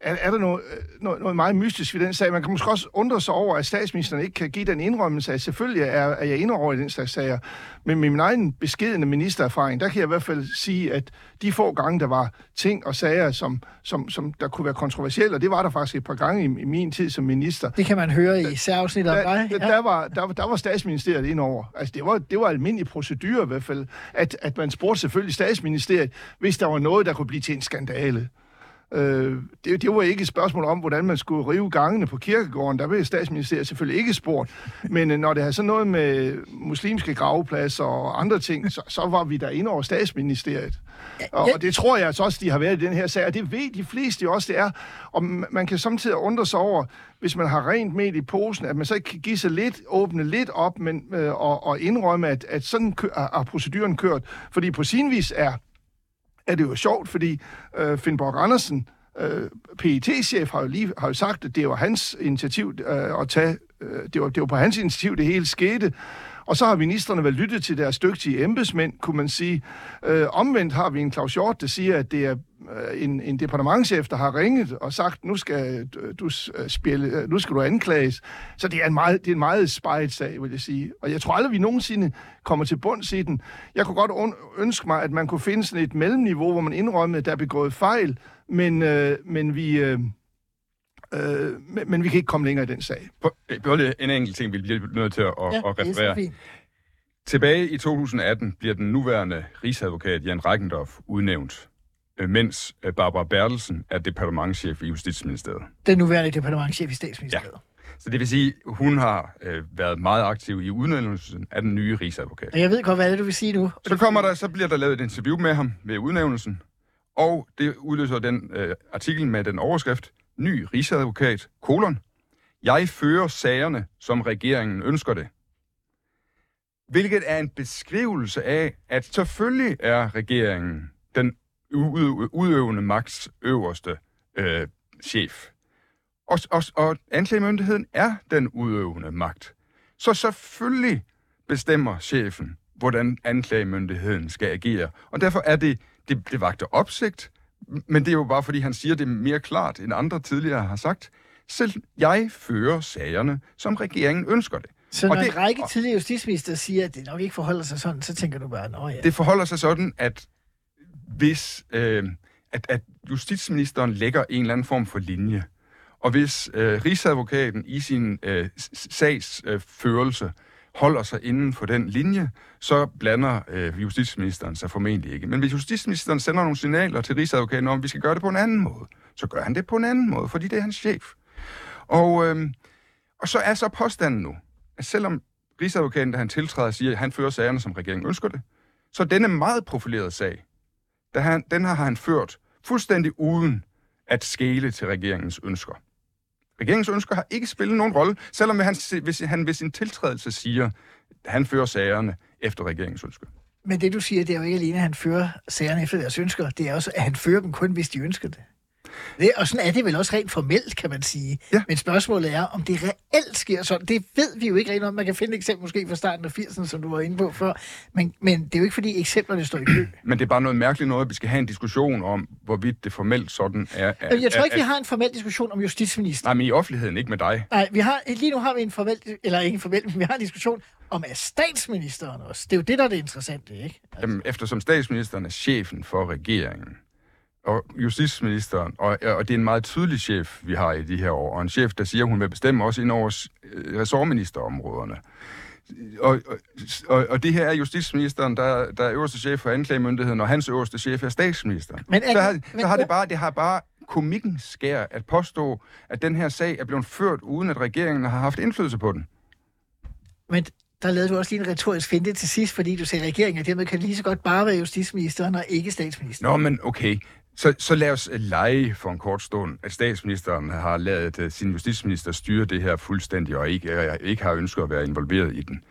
[SPEAKER 3] er, er der noget, øh, noget, noget meget mystisk ved den sag. Man kan måske også undre sig over, at statsministeren ikke kan give den indrømmelse, at selvfølgelig er, er jeg inde over i den slags sager. Men med min egen beskedende ministererfaring, der kan jeg i hvert fald sige, at de få gange, der var ting og sager, som, som, som der kunne være kontroversielle, og det var der faktisk et par gange i, i min tid som minister.
[SPEAKER 1] Det kan man høre i særafsnittet om
[SPEAKER 3] Der,
[SPEAKER 1] dig.
[SPEAKER 3] der, der, var, der, der var statsministeriet ind over. Altså, det var, det var almindelig procedure i hvert fald, at, at man spurgte selvfølgelig statsministeriet, hvis der var noget, der kunne blive til en skandale. Øh, det, det var ikke et spørgsmål om, hvordan man skulle rive gangene på kirkegården. Der blev statsministeriet selvfølgelig ikke spurgt. Men øh, når det har sådan noget med muslimske gravepladser og andre ting, så, så var vi der inde over statsministeriet. Og, og det tror jeg altså også, de har været i den her sag, og det ved de fleste også, det er. Og man man kan samtidig undre sig over, hvis man har rent med i posen, at man så ikke kan give sig lidt, åbne lidt op men, øh, og, og indrømme, at, at sådan kø- er, er proceduren kørt. Fordi på sin vis er, er det jo sjovt, fordi øh, Finn Borg Andersen, øh, PET-chef, har jo lige har jo sagt, at det var hans initiativ øh, at tage, øh, det, var, det var på hans initiativ, det hele skete. Og så har ministerne vel lyttet til deres dygtige embedsmænd, kunne man sige. Øh, omvendt har vi en Claus Hjort, der siger, at det er en, en departementchef, der har ringet og sagt, nu skal øh, du øh, spille, øh, nu skal du anklages. Så det er en meget, det er en meget spejet sag, vil jeg sige. Og jeg tror aldrig, vi nogensinde kommer til bunds i den. Jeg kunne godt ønske mig, at man kunne finde sådan et mellemniveau, hvor man indrømmede, at der er begået fejl, men, øh, men vi... Øh, Øh, men, men vi kan ikke komme længere i den sag.
[SPEAKER 2] Øh, lige en enkelt ting, vi bliver nødt til at, at,
[SPEAKER 1] Ja,
[SPEAKER 2] at
[SPEAKER 1] det er
[SPEAKER 2] referere. Tilbage i 2018 bliver den nuværende rigsadvokat Jan Reckendorf udnævnt, øh, mens øh, Barbara Bertelsen er departementchef i Justitsministeriet.
[SPEAKER 1] Den nuværende departementchef i statsministeriet.
[SPEAKER 2] Så det vil sige, at hun har øh, været meget aktiv i udnævnelsen af den nye rigsadvokat.
[SPEAKER 1] Jeg ved godt, hvad det du vil sige nu.
[SPEAKER 2] Så, kommer der, så bliver der lavet et interview med ham ved udnævnelsen, og det udløser den øh, artikel med den overskrift, Ny rigsadvokat, kolon. Jeg fører sagerne, som regeringen ønsker det. Hvilket er en beskrivelse af, at selvfølgelig er regeringen den udøvende magts øverste øh, chef. Og, og, og anklagemyndigheden er den udøvende magt. Så selvfølgelig bestemmer chefen, hvordan anklagemyndigheden skal agere. Og derfor er det, det, det vagter opsigt, men det er jo bare, fordi han siger det mere klart, end andre tidligere har sagt. Selv jeg fører sagerne, som regeringen ønsker det.
[SPEAKER 1] Så
[SPEAKER 2] Og
[SPEAKER 1] når
[SPEAKER 2] det-
[SPEAKER 1] en række
[SPEAKER 2] og-
[SPEAKER 1] tidligere justitsminister siger, at det nok ikke forholder sig sådan, så tænker du bare, nå ja.
[SPEAKER 2] Det forholder sig sådan, at hvis øh, at, at justitsministeren lægger en eller anden form for linje, og hvis øh, rigsadvokaten i sin øh, sagsførelse øh, førelse holder sig inden for den linje, så blander øh, justitsministeren sig formentlig ikke. Men hvis justitsministeren sender nogle signaler til rigsadvokaten om, at vi skal gøre det på en anden måde, så gør han det på en anden måde, fordi det er hans chef. Og, øh, og så er så påstanden nu, at selvom rigsadvokaten, da han tiltræder, siger, at han fører sagerne, som regeringen ønsker det, så denne meget profilerede sag, der han, den har han ført fuldstændig uden at skele til regeringens ønsker. Regeringens ønsker har ikke spillet nogen rolle, selvom han, hvis han ved sin tiltrædelse siger, at han fører sagerne efter regeringens ønsker.
[SPEAKER 1] Men det du siger, det er jo ikke alene, at han fører sagerne efter deres ønsker. Det er også, at han fører dem kun, hvis de ønsker det det og sådan er det vel også rent formelt, kan man sige.
[SPEAKER 2] Ja.
[SPEAKER 1] Men spørgsmålet er, om det reelt sker sådan. Det ved vi jo ikke rigtig om. Man kan finde et eksempel måske fra starten af 80'erne, som du var inde på før. Men, men det er jo ikke, fordi eksemplerne står i kø.
[SPEAKER 2] Men det er bare noget mærkeligt noget, at vi skal have en diskussion om, hvorvidt det formelt sådan er. er
[SPEAKER 1] Jeg tror ikke,
[SPEAKER 2] er,
[SPEAKER 1] vi har en formel diskussion om justitsminister.
[SPEAKER 2] Nej, men i offentligheden, ikke med dig.
[SPEAKER 1] Nej, vi har, lige nu har vi en formel, eller ikke en formel, men vi har en diskussion om, er statsministeren også? Det er jo det, der er det interessante, ikke?
[SPEAKER 2] Jamen, eftersom statsministeren er chefen for regeringen, og justitsministeren, og, og det er en meget tydelig chef, vi har i de her år, og en chef, der siger, at hun vil bestemme også ind over øh, ressortministerområderne. Og, og, og, det her er justitsministeren, der, der er øverste chef for anklagemyndigheden, og hans øverste chef er statsministeren.
[SPEAKER 1] Men
[SPEAKER 2] så har,
[SPEAKER 1] men-
[SPEAKER 2] så har det bare, det har bare komikken skær at påstå, at den her sag er blevet ført, uden at regeringen har haft indflydelse på den.
[SPEAKER 1] Men der lavede du også lige en retorisk finte til sidst, fordi du sagde regering, og dermed kan lige så godt bare være justitsministeren og ikke statsministeren.
[SPEAKER 2] Nå, men okay. Så, så lad os øh, lege for en kort stund, at statsministeren har lavet øh, sin justitsminister styre det her fuldstændig, og ikke, øh, ikke har ønsket at være involveret i den.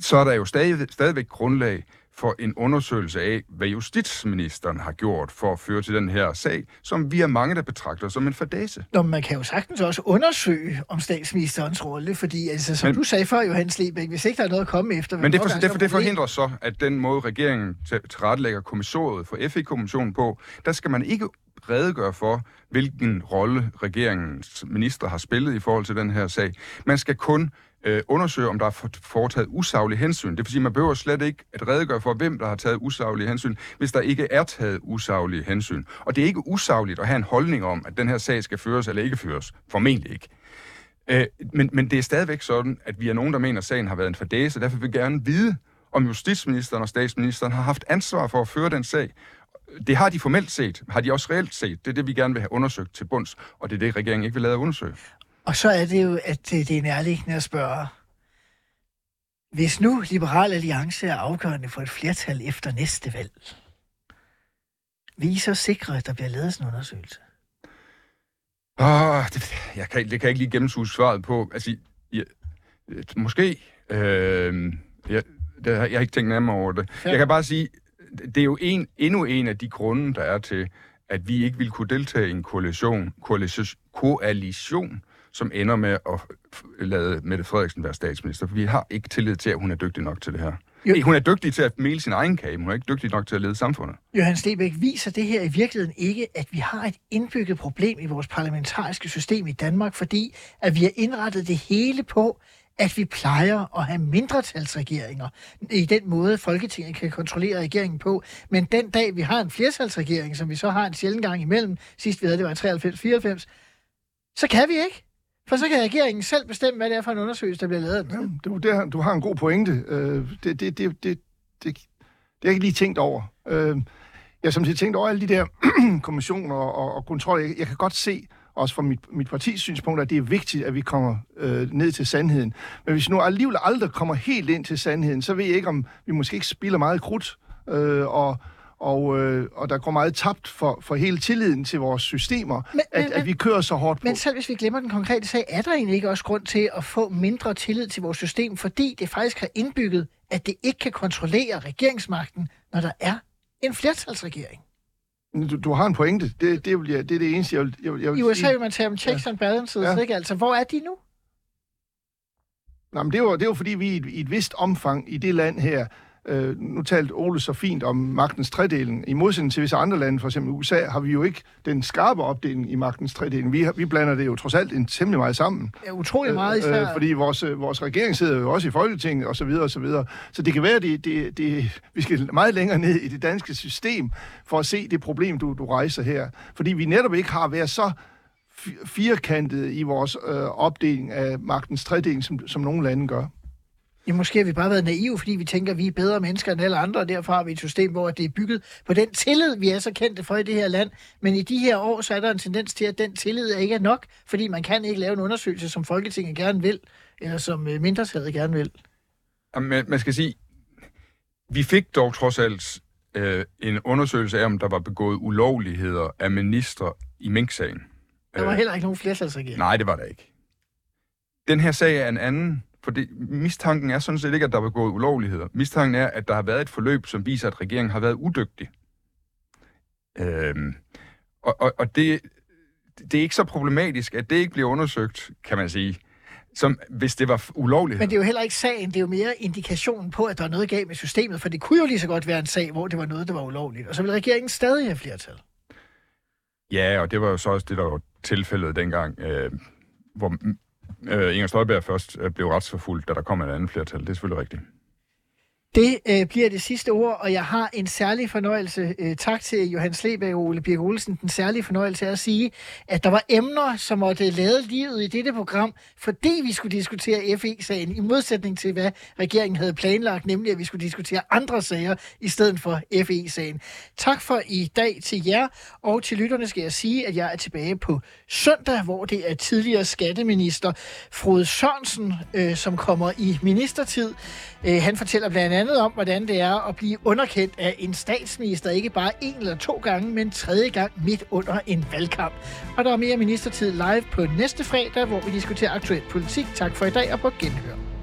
[SPEAKER 2] Så er der jo stadig, stadigvæk grundlag for en undersøgelse af, hvad justitsministeren har gjort for at føre til den her sag, som vi er mange, der betragter som en fadase.
[SPEAKER 1] Nå, man kan jo sagtens også undersøge om statsministerens rolle, fordi altså, som
[SPEAKER 2] Men-
[SPEAKER 1] du sagde før, Johannes Lebæk, hvis ikke der er noget at komme efter...
[SPEAKER 2] Men det, for, det, for, det forhindrer så, at den måde regeringen til- tilrettelægger kommissoriet for FE-kommissionen på, der skal man ikke redegøre for, hvilken rolle regeringens minister har spillet i forhold til den her sag. Man skal kun øh, undersøge, om der er foretaget usaglige hensyn. Det vil sige, at man behøver slet ikke at redegøre for, hvem der har taget usaglige hensyn, hvis der ikke er taget usaglige hensyn. Og det er ikke usagligt at have en holdning om, at den her sag skal føres eller ikke føres. Formentlig ikke. Øh, men, men det er stadigvæk sådan, at vi er nogen, der mener, at sagen har været en fordæse, derfor vil vi gerne vide, om justitsministeren og statsministeren har haft ansvar for at føre den sag. Det har de formelt set. Har de også reelt set? Det er det, vi gerne vil have undersøgt til bunds, og det er det, regeringen ikke vil lade undersøge.
[SPEAKER 1] Og så er det jo, at det er nærliggende at spørge, hvis nu Liberal Alliance er afgørende for et flertal efter næste valg, vil I så sikre, at der bliver lavet sådan en undersøgelse?
[SPEAKER 2] Oh, det, jeg kan, det kan jeg ikke lige gennemsue svaret på. Altså, jeg, måske. Øh, jeg, det, jeg har ikke tænkt nærmere over det. Ja. Jeg kan bare sige, det er jo en, endnu en af de grunde, der er til, at vi ikke vil kunne deltage i en koalition, koalition, koalition som ender med at lade Mette Frederiksen være statsminister. For vi har ikke tillid til, at hun er dygtig nok til det her. Jo. Hun er dygtig til at male sin egen kage, men hun er ikke dygtig nok til at lede samfundet.
[SPEAKER 1] Johan Stebæk, viser det her i virkeligheden ikke, at vi har et indbygget problem i vores parlamentariske system i Danmark, fordi at vi har indrettet det hele på, at vi plejer at have mindretalsregeringer i den måde, Folketinget kan kontrollere regeringen på. Men den dag, vi har en flertalsregering, som vi så har en sjældent gang imellem, sidst vi havde, det var 93-94, så kan vi ikke. For så kan regeringen selv bestemme, hvad det er for en undersøgelse, der bliver lavet.
[SPEAKER 3] Ja, du, der, du har en god pointe. Øh, det, det, det, det, det, det har jeg ikke lige tænkt over. Øh, jeg har samtidig tænkt over alle de der kommissioner og, og kontrol. Jeg, jeg kan godt se, også fra mit, mit partis synspunkt, at det er vigtigt, at vi kommer øh, ned til sandheden. Men hvis nu alligevel aldrig kommer helt ind til sandheden, så ved jeg ikke, om vi måske ikke spiller meget krudt, øh, og, og, øh, og der går meget tabt for, for hele tilliden til vores systemer, men, at, men, at vi kører så hårdt
[SPEAKER 1] på. Men selv hvis vi glemmer den konkrete sag, er der egentlig ikke også grund til at få mindre tillid til vores system, fordi det faktisk har indbygget, at det ikke kan kontrollere regeringsmagten, når der er en flertalsregering?
[SPEAKER 3] Du, du har en pointe. Det, det, vil jeg, det er det eneste, jeg vil, jeg jeg vil
[SPEAKER 1] I USA vil man tage om checks ja. and balances, ja. ikke? Altså, hvor er de nu?
[SPEAKER 3] Nej, men det var, det var fordi, vi i et, i et vist omfang i det land her Øh, nu talte Ole så fint om magtens tredeling. I modsætning til visse andre lande, for eksempel USA, har vi jo ikke den skarpe opdeling i magtens tredeling. Vi, vi blander det jo trods alt en temmelig meget sammen.
[SPEAKER 1] Ja, utrolig meget
[SPEAKER 3] især. Øh, fordi vores, øh, vores regering sidder jo også i Folketinget og så videre og så videre. Så det kan være, at det, det, det, vi skal meget længere ned i det danske system for at se det problem, du, du rejser her. Fordi vi netop ikke har været så firkantet i vores øh, opdeling af magtens tredeling, som, som nogle lande gør.
[SPEAKER 1] Ja, måske har vi bare været naive, fordi vi tænker, at vi er bedre mennesker end alle andre, og derfor har vi et system, hvor det er bygget på den tillid, vi er så kendte for i det her land. Men i de her år, så er der en tendens til, at den tillid ikke er nok, fordi man kan ikke lave en undersøgelse, som Folketinget gerne vil, eller som øh, mindretallet gerne vil.
[SPEAKER 2] Jamen, man skal sige, vi fik dog trods alt øh, en undersøgelse af, om der var begået ulovligheder af ministre i Mink-sagen.
[SPEAKER 1] Der var øh, heller ikke nogen flertalsregering.
[SPEAKER 2] Nej, det var der ikke. Den her sag er en anden fordi mistanken er sådan set ikke, at der er begået ulovligheder. Mistanken er, at der har været et forløb, som viser, at regeringen har været udygtig. Øhm, og og, og det, det er ikke så problematisk, at det ikke bliver undersøgt, kan man sige, som hvis det var ulovligt.
[SPEAKER 1] Men det er jo heller ikke sagen, det er jo mere indikationen på, at der er noget galt med systemet, for det kunne jo lige så godt være en sag, hvor det var noget, der var ulovligt, og så vil regeringen stadig have flertal.
[SPEAKER 2] Ja, og det var jo så også det, der var tilfældet dengang, øh, hvor øh, Inger Støjberg først øh, blev retsforfulgt, da der kom et andet flertal. Det er selvfølgelig rigtigt.
[SPEAKER 1] Det øh, bliver det sidste ord, og jeg har en særlig fornøjelse. Øh, tak til Johan Sleberg og Ole Birk Olsen. Den særlige fornøjelse er at sige, at der var emner, som måtte lade livet i dette program, fordi vi skulle diskutere FE-sagen, i modsætning til, hvad regeringen havde planlagt, nemlig at vi skulle diskutere andre sager i stedet for FE-sagen. Tak for i dag til jer, og til lytterne skal jeg sige, at jeg er tilbage på søndag, hvor det er tidligere skatteminister Frode Sørensen, øh, som kommer i ministertid. Øh, han fortæller blandt andet om, hvordan det er at blive underkendt af en statsminister, ikke bare en eller to gange, men tredje gang midt under en valgkamp. Og der er mere ministertid live på næste fredag, hvor vi diskuterer aktuel politik. Tak for i dag og på genhør.